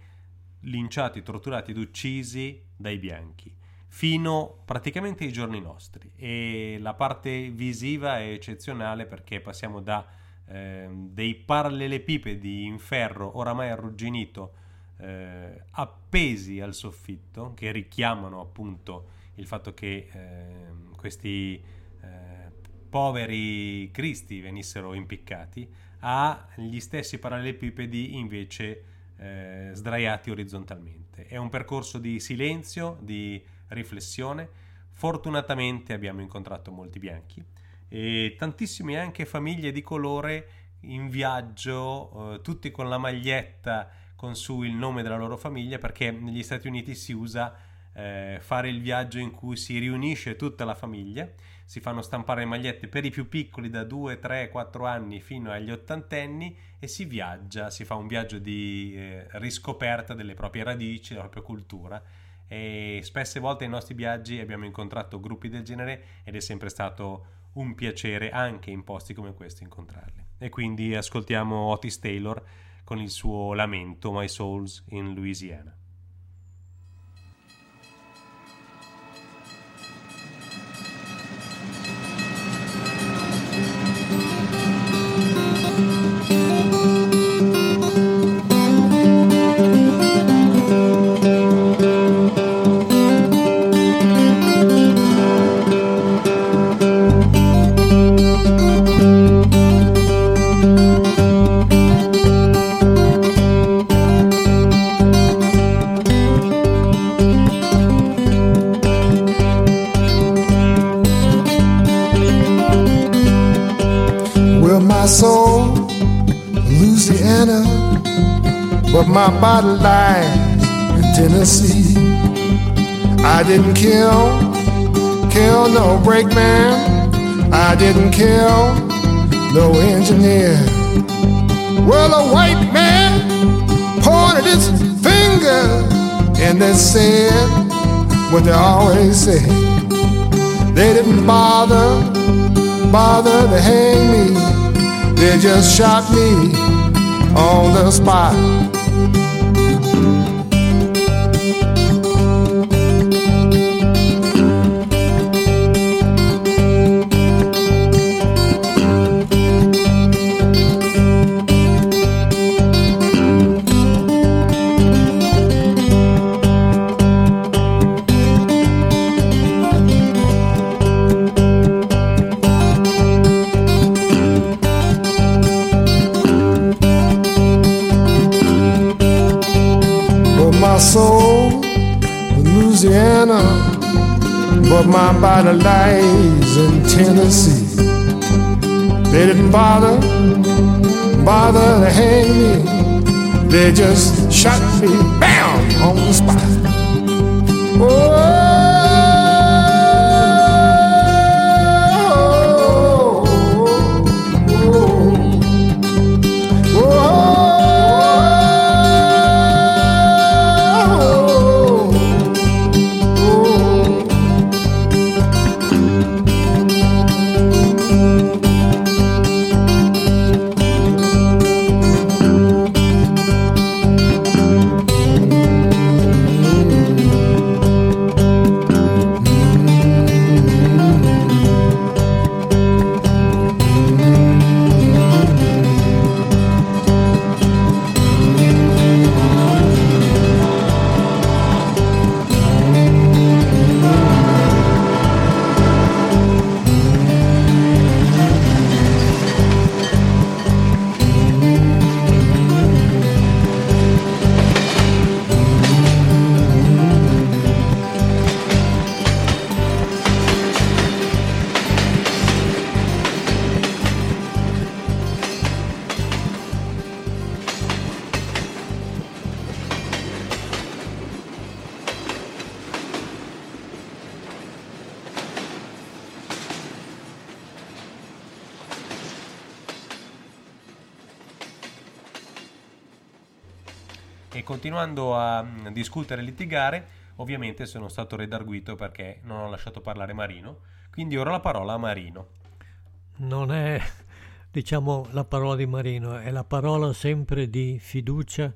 linciati, torturati ed uccisi dai bianchi fino praticamente ai giorni nostri e la parte visiva è eccezionale perché passiamo da ehm, dei parallelepipedi in ferro oramai arrugginito eh, appesi al soffitto che richiamano appunto il fatto che ehm, questi eh, poveri cristi venissero impiccati agli stessi parallelepipedi invece eh, sdraiati orizzontalmente. È un percorso di silenzio, di riflessione. Fortunatamente abbiamo incontrato molti bianchi e tantissime anche famiglie di colore in viaggio, eh, tutti con la maglietta con su il nome della loro famiglia perché negli Stati Uniti si usa eh, fare il viaggio in cui si riunisce tutta la famiglia, si fanno stampare magliette per i più piccoli da 2, 3, 4 anni fino agli ottantenni e si viaggia, si fa un viaggio di eh, riscoperta delle proprie radici, della propria cultura e spesse volte nei nostri viaggi abbiamo incontrato gruppi del genere ed è sempre stato un piacere anche in posti come questo incontrarli. E quindi ascoltiamo Otis Taylor con il suo lamento My Souls in Louisiana. Didn't kill, kill no brakeman. I didn't kill no engineer. Well, a white man pointed his finger and they said what they always say. They didn't bother bother to hang me. They just shot me on the spot. But my body lies in Tennessee. They didn't bother, bother to hang me. They just shot me, bam, on the spot. E continuando a mm, discutere e litigare, ovviamente sono stato redarguito perché non ho lasciato parlare Marino. Quindi ora la parola a Marino. non è diciamo la parola di Marino, è la parola sempre di fiducia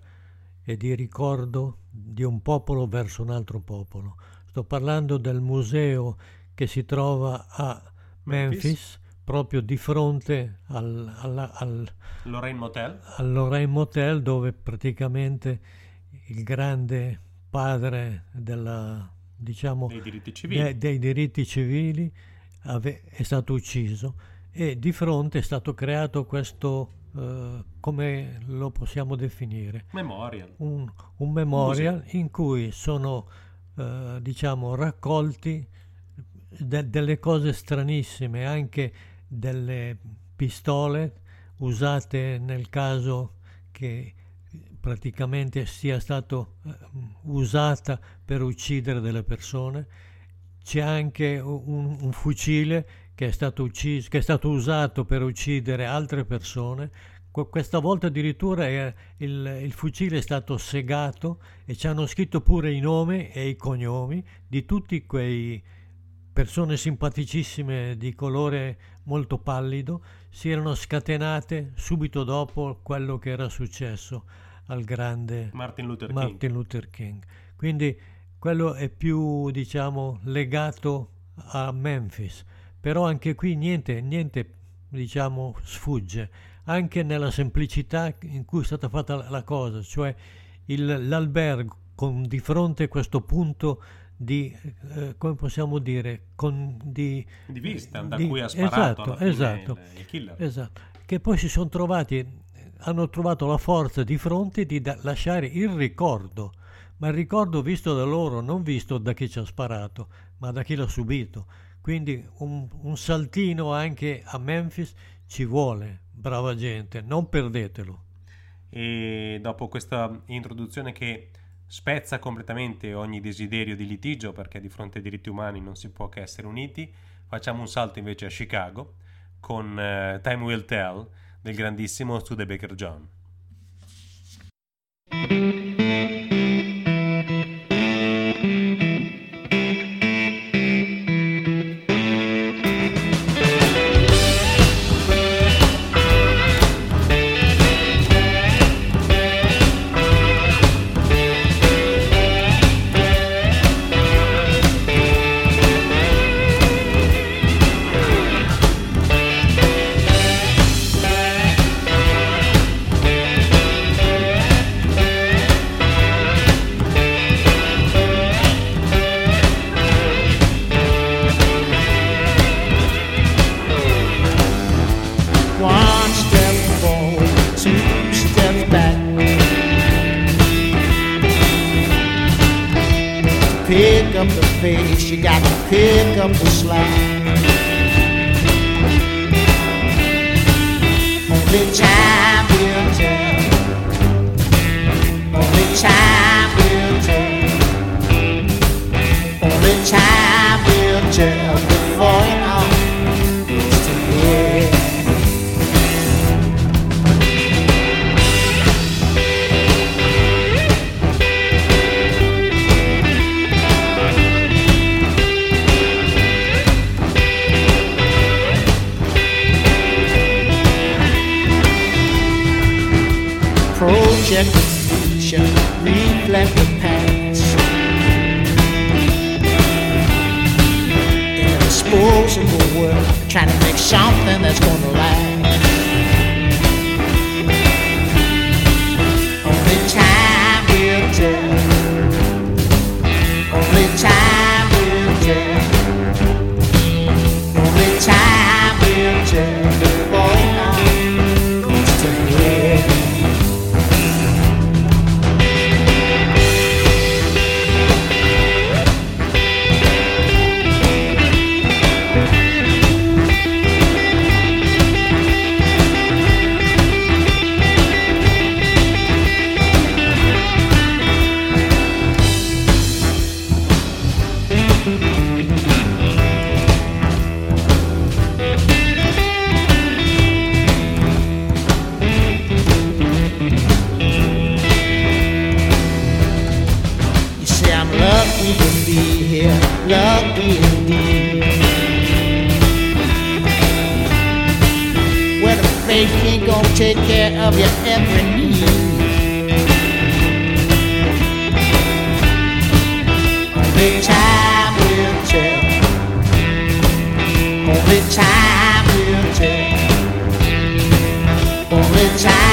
e di ricordo di un popolo verso un altro popolo. Sto parlando del museo che si trova a Memphis, Memphis. proprio di fronte al, alla- al, Lorraine Motel. al Lorraine Motel dove praticamente il grande padre della, diciamo, Dei diritti civili. de- dei diritti civili ave- è stato ucciso e di fronte è stato creato questo, eh, come lo possiamo definire, Memorial. un, un memorial in cui sono eh, diciamo raccolti de- delle cose stranissime, anche delle pistole usate nel caso che praticamente sia stato eh, usata per uccidere delle persone. C'è anche un, un fucile che è, stato ucciso, che è stato usato per uccidere altre persone. Qu- Questa volta addirittura è- il, il fucile è stato segato e ci hanno scritto pure i nomi e i cognomi di tutti quei persone simpaticissime di colore molto pallido si erano scatenate subito dopo quello che era successo al grande Martin Luther King. Martin Luther King. Quindi quello è più, diciamo, legato a Memphis. Però anche qui niente, niente, diciamo, sfugge. Anche nella semplicità in cui è stata fatta la- cosa, cioè il- l'albergo con di fronte a questo punto di, eh, come possiamo dire, con, di, Di vista, da di- cui ha sparato esatto, esatto, il- il killer. esatto, che poi si sono trovati, hanno trovato la forza di fronte di da- lasciare il ricordo, ma il ricordo visto da loro, non visto da chi ci ha sparato, ma da chi l'ha subito. Quindi un, un saltino anche a Memphis ci vuole, brava gente, non perdetelo. E dopo questa introduzione che spezza completamente ogni desiderio di litigio, perché di fronte ai diritti umani non si può che essere uniti, facciamo un salto invece a Chicago con eh, Time Will Tell del grandissimo Studebaker John. Pace, you got to pick up the slack. Only time will tell. Only time will tell. Only time will tell trying to make something that's gonna last. Lucky indeed. Where the faith gonna take care of your every need. Only time will tell. Only time will tell. Only time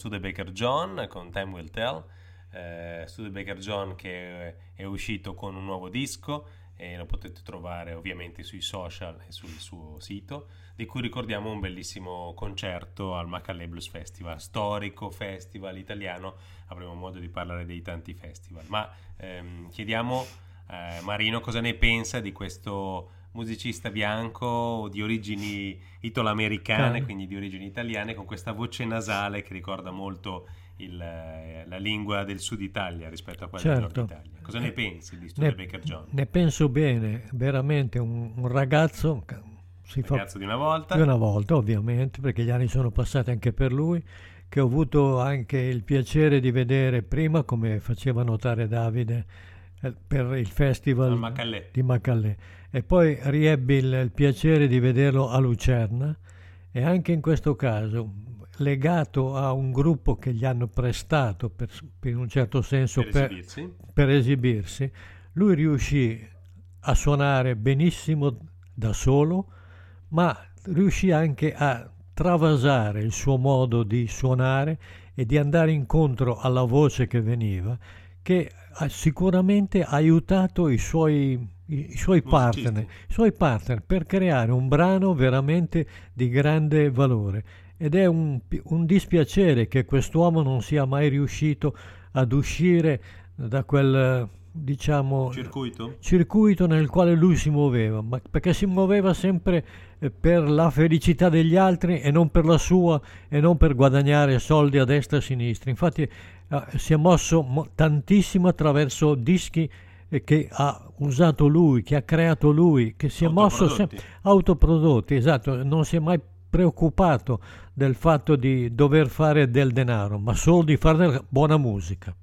Studebaker John con Time Will Tell. Eh, Studebaker John che è uscito con un nuovo disco e lo potete trovare ovviamente sui social e sul suo sito, di cui ricordiamo un bellissimo concerto al Macaulay Blues Festival, storico festival italiano. Avremo modo di parlare dei tanti festival. Ma ehm, chiediamo a Marino cosa ne pensa di questo musicista bianco di origini italo-americane, Cane. quindi di origini italiane, con questa voce nasale che ricorda molto il, la lingua del sud Italia rispetto a quella del Certo. nord Italia. Cosa ne Eh, pensi di Ne, Studebaker John? ne penso bene, veramente un, un ragazzo si fa Ragazzo di una volta. di una volta, ovviamente, perché gli anni sono passati anche per lui, che ho avuto anche il piacere di vedere prima, come faceva notare Davide, eh, per il festival Al Macallè. di Macallè. E poi riebbi il, il piacere di vederlo a Lucerna e anche in questo caso legato a un gruppo che gli hanno prestato per, per in un certo senso Per esibirsi. per esibirsi, lui riuscì a suonare benissimo da solo, ma riuscì anche a travasare il suo modo di suonare e di andare incontro alla voce che veniva, che ha sicuramente aiutato i suoi, i, suoi partner, i suoi partner per creare un brano veramente di grande valore. Ed è un, un dispiacere che quest'uomo non sia mai riuscito ad uscire da quel, diciamo, Circuito? circuito nel quale lui si muoveva, ma perché si muoveva sempre eh, per la felicità degli altri e non per la sua e non per guadagnare soldi a destra e a sinistra. Infatti eh, si è mosso mo- tantissimo attraverso dischi che ha usato lui, che ha creato lui, che si è mosso Autoprodotti. sempre autoprodotti, esatto, non si è mai preoccupato del fatto di dover fare del denaro, ma solo di fare della buona musica.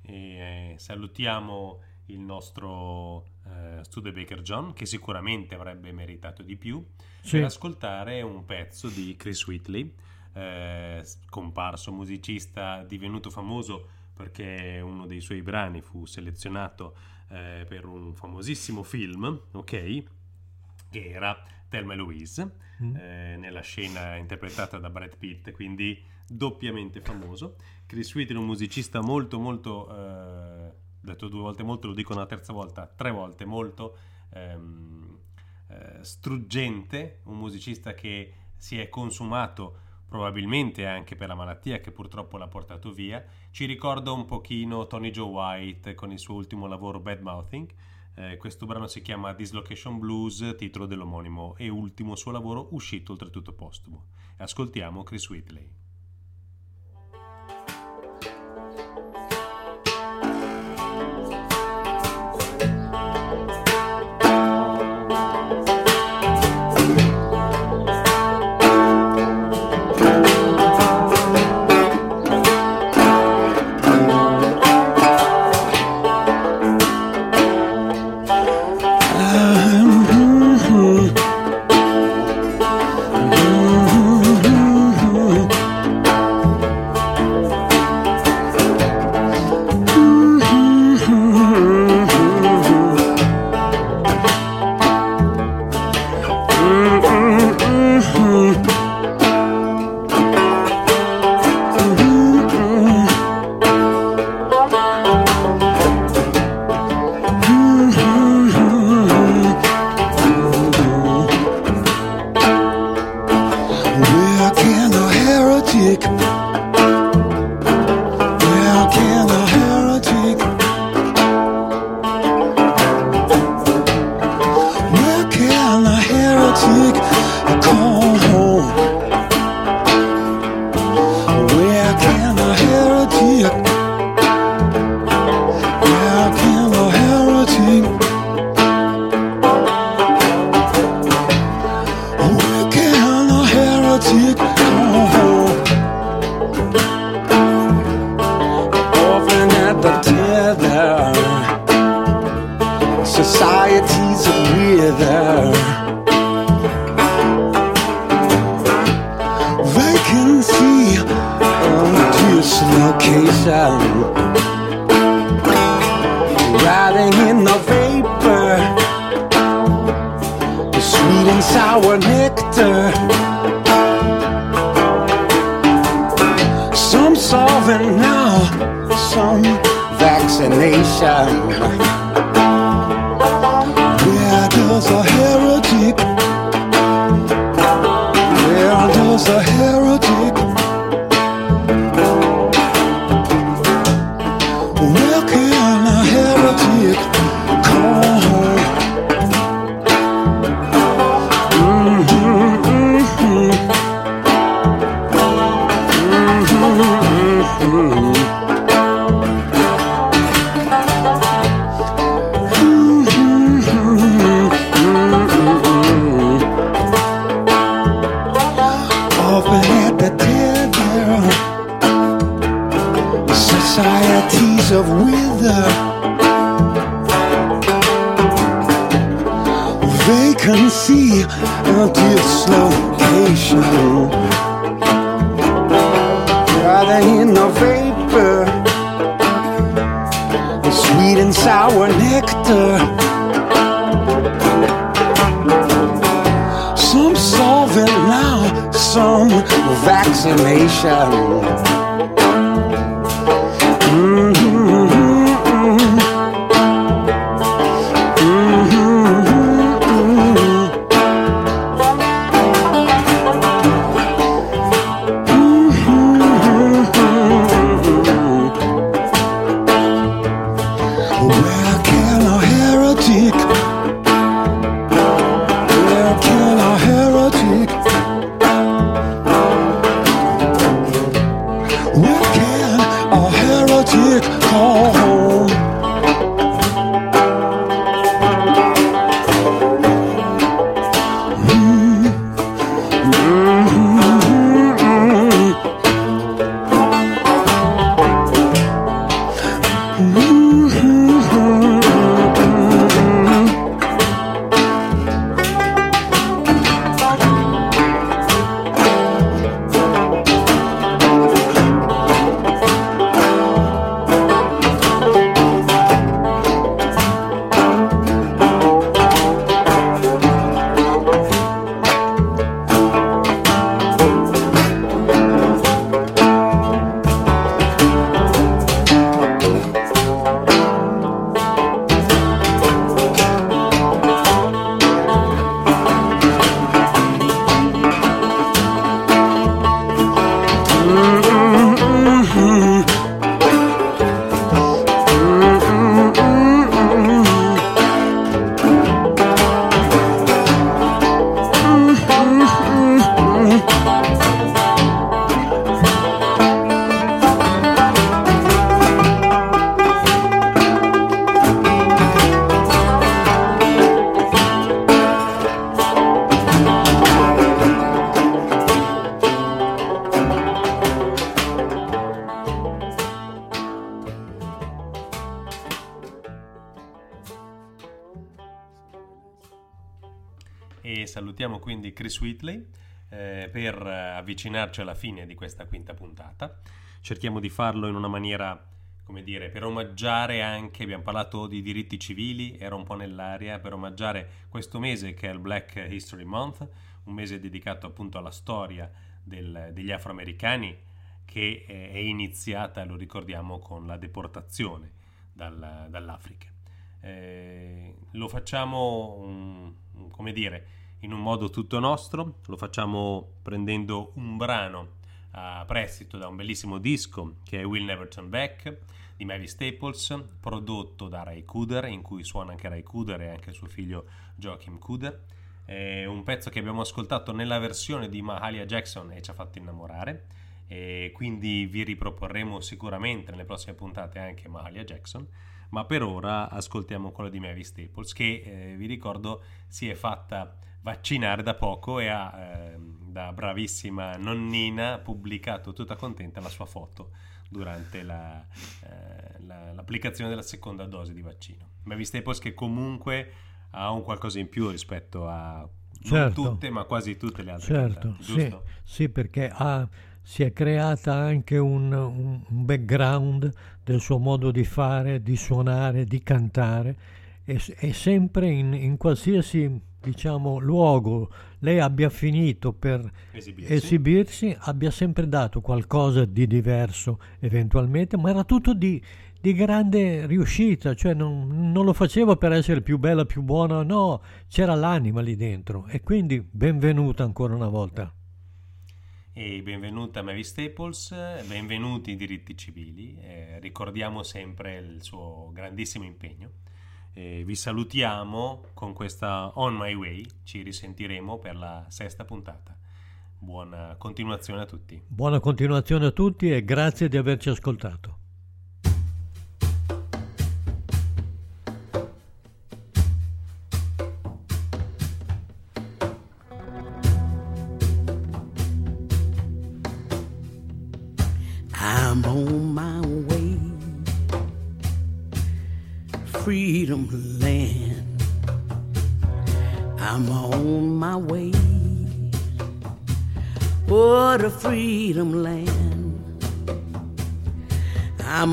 E eh, salutiamo il nostro eh, Studebaker John, che sicuramente avrebbe meritato di più, Sì. per ascoltare un pezzo di Chris Whitley, eh, comparso musicista divenuto famoso perché uno dei suoi brani fu selezionato eh, per un famosissimo film, ok? Che era Thelma e Louise, Mm. eh, nella scena interpretata da Brad Pitt, quindi doppiamente famoso. Chris Whitley è un musicista molto molto, eh, detto due volte molto, lo dico una terza volta, tre volte molto ehm, eh, struggente, un musicista che si è consumato probabilmente anche per la malattia che purtroppo l'ha portato via. Ci ricorda un pochino Tony Joe White con il suo ultimo lavoro Bad Mouthing. Eh, questo brano si chiama Dislocation Blues, titolo dell'omonimo e ultimo suo lavoro uscito oltretutto postumo. Ascoltiamo Chris Whitley. Whitley eh, per avvicinarci alla fine di questa quinta puntata. Cerchiamo di farlo in una maniera, come dire, per omaggiare anche, abbiamo parlato di diritti civili, era un po' nell'aria, per omaggiare questo mese che è il Black History Month, un mese dedicato appunto alla storia del- degli afroamericani che è iniziata, lo ricordiamo, con la deportazione dal- dall'Africa. Eh, lo facciamo, mm, come dire, in un modo tutto nostro, lo facciamo prendendo un brano a prestito da un bellissimo disco che è Will Never Turn Back di Mavis Staples, prodotto da Ray Cooder, in cui suona anche Ray Cooder e anche suo figlio Joachim Cooder. È un pezzo che abbiamo ascoltato nella versione di Mahalia Jackson e ci ha fatto innamorare e quindi vi riproporremo sicuramente nelle prossime puntate anche Mahalia Jackson ma per ora ascoltiamo quello di Mavis Staples che eh, vi ricordo si è fatta vaccinare da poco e ha ehm, da bravissima nonnina pubblicato tutta contenta la sua foto durante la, eh, la- l'applicazione della seconda dose di vaccino. Mavis Staples che comunque ha un qualcosa in più rispetto a Certo. non tutte ma quasi tutte le altre Certo, cantanti, sì, sì, perché ha- si è creata anche un, un- un background del suo modo di fare, di suonare, di cantare e, e sempre in, in qualsiasi diciamo, luogo lei abbia finito per Esibirsi. esibirsi, abbia sempre dato qualcosa di diverso eventualmente, ma era tutto di, di grande riuscita, cioè non, non lo faceva per essere più bella, più buona, no, c'era l'anima lì dentro e quindi benvenuta ancora una volta. E benvenuta Mavis Staples, benvenuti i diritti civili, eh, ricordiamo sempre il suo grandissimo impegno. Eh, vi salutiamo con questa On My Way, ci risentiremo per la sesta puntata. Buona continuazione a tutti. Buona continuazione a tutti e grazie di averci ascoltato.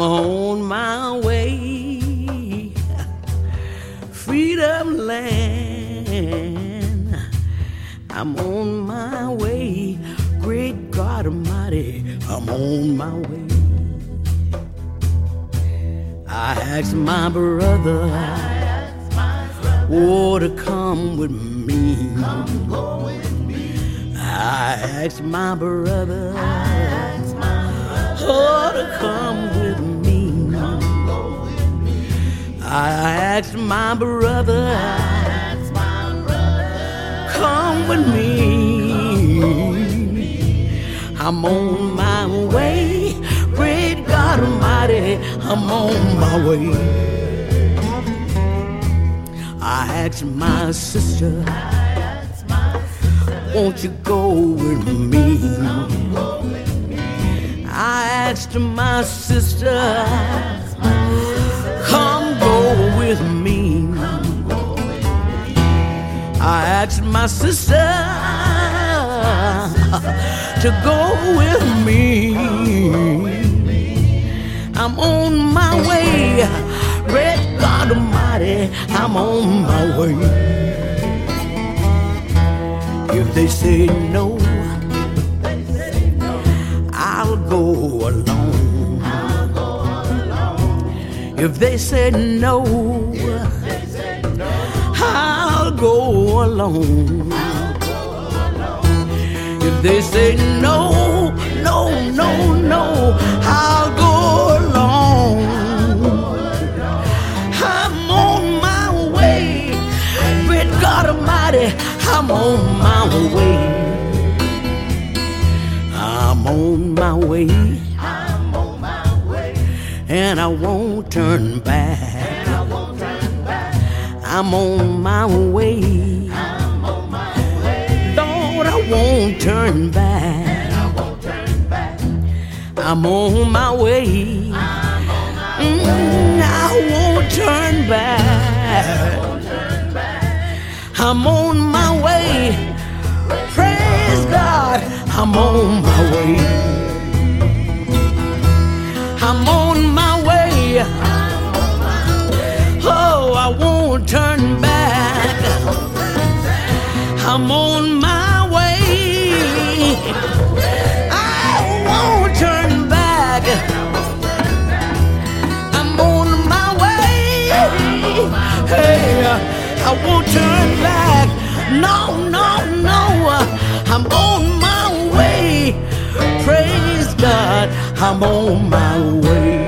home. Asked my sister, won't you go with me? I asked my sister, come go with me. I asked my sister to go with me. I'm on my way. Great God Almighty, I'm on my way. If they say no, I'll go alone. If they say no, I'll go alone. If they say no, no, no, no, I'll go alone. God Almighty, I'm on my way. I'm on my way. And I won't turn back. I'm on my way. Lord, I won't turn back. I'm on my way. Mm, I won't turn back. I'm on my way. Praise God, I'm on my way. I'm on my way. Oh, I won't turn back. I'm on my way. I won't turn back. I'm on my way. Hey, I won't turn back. No, no, no. I'm on my way. Praise God, I'm on my way.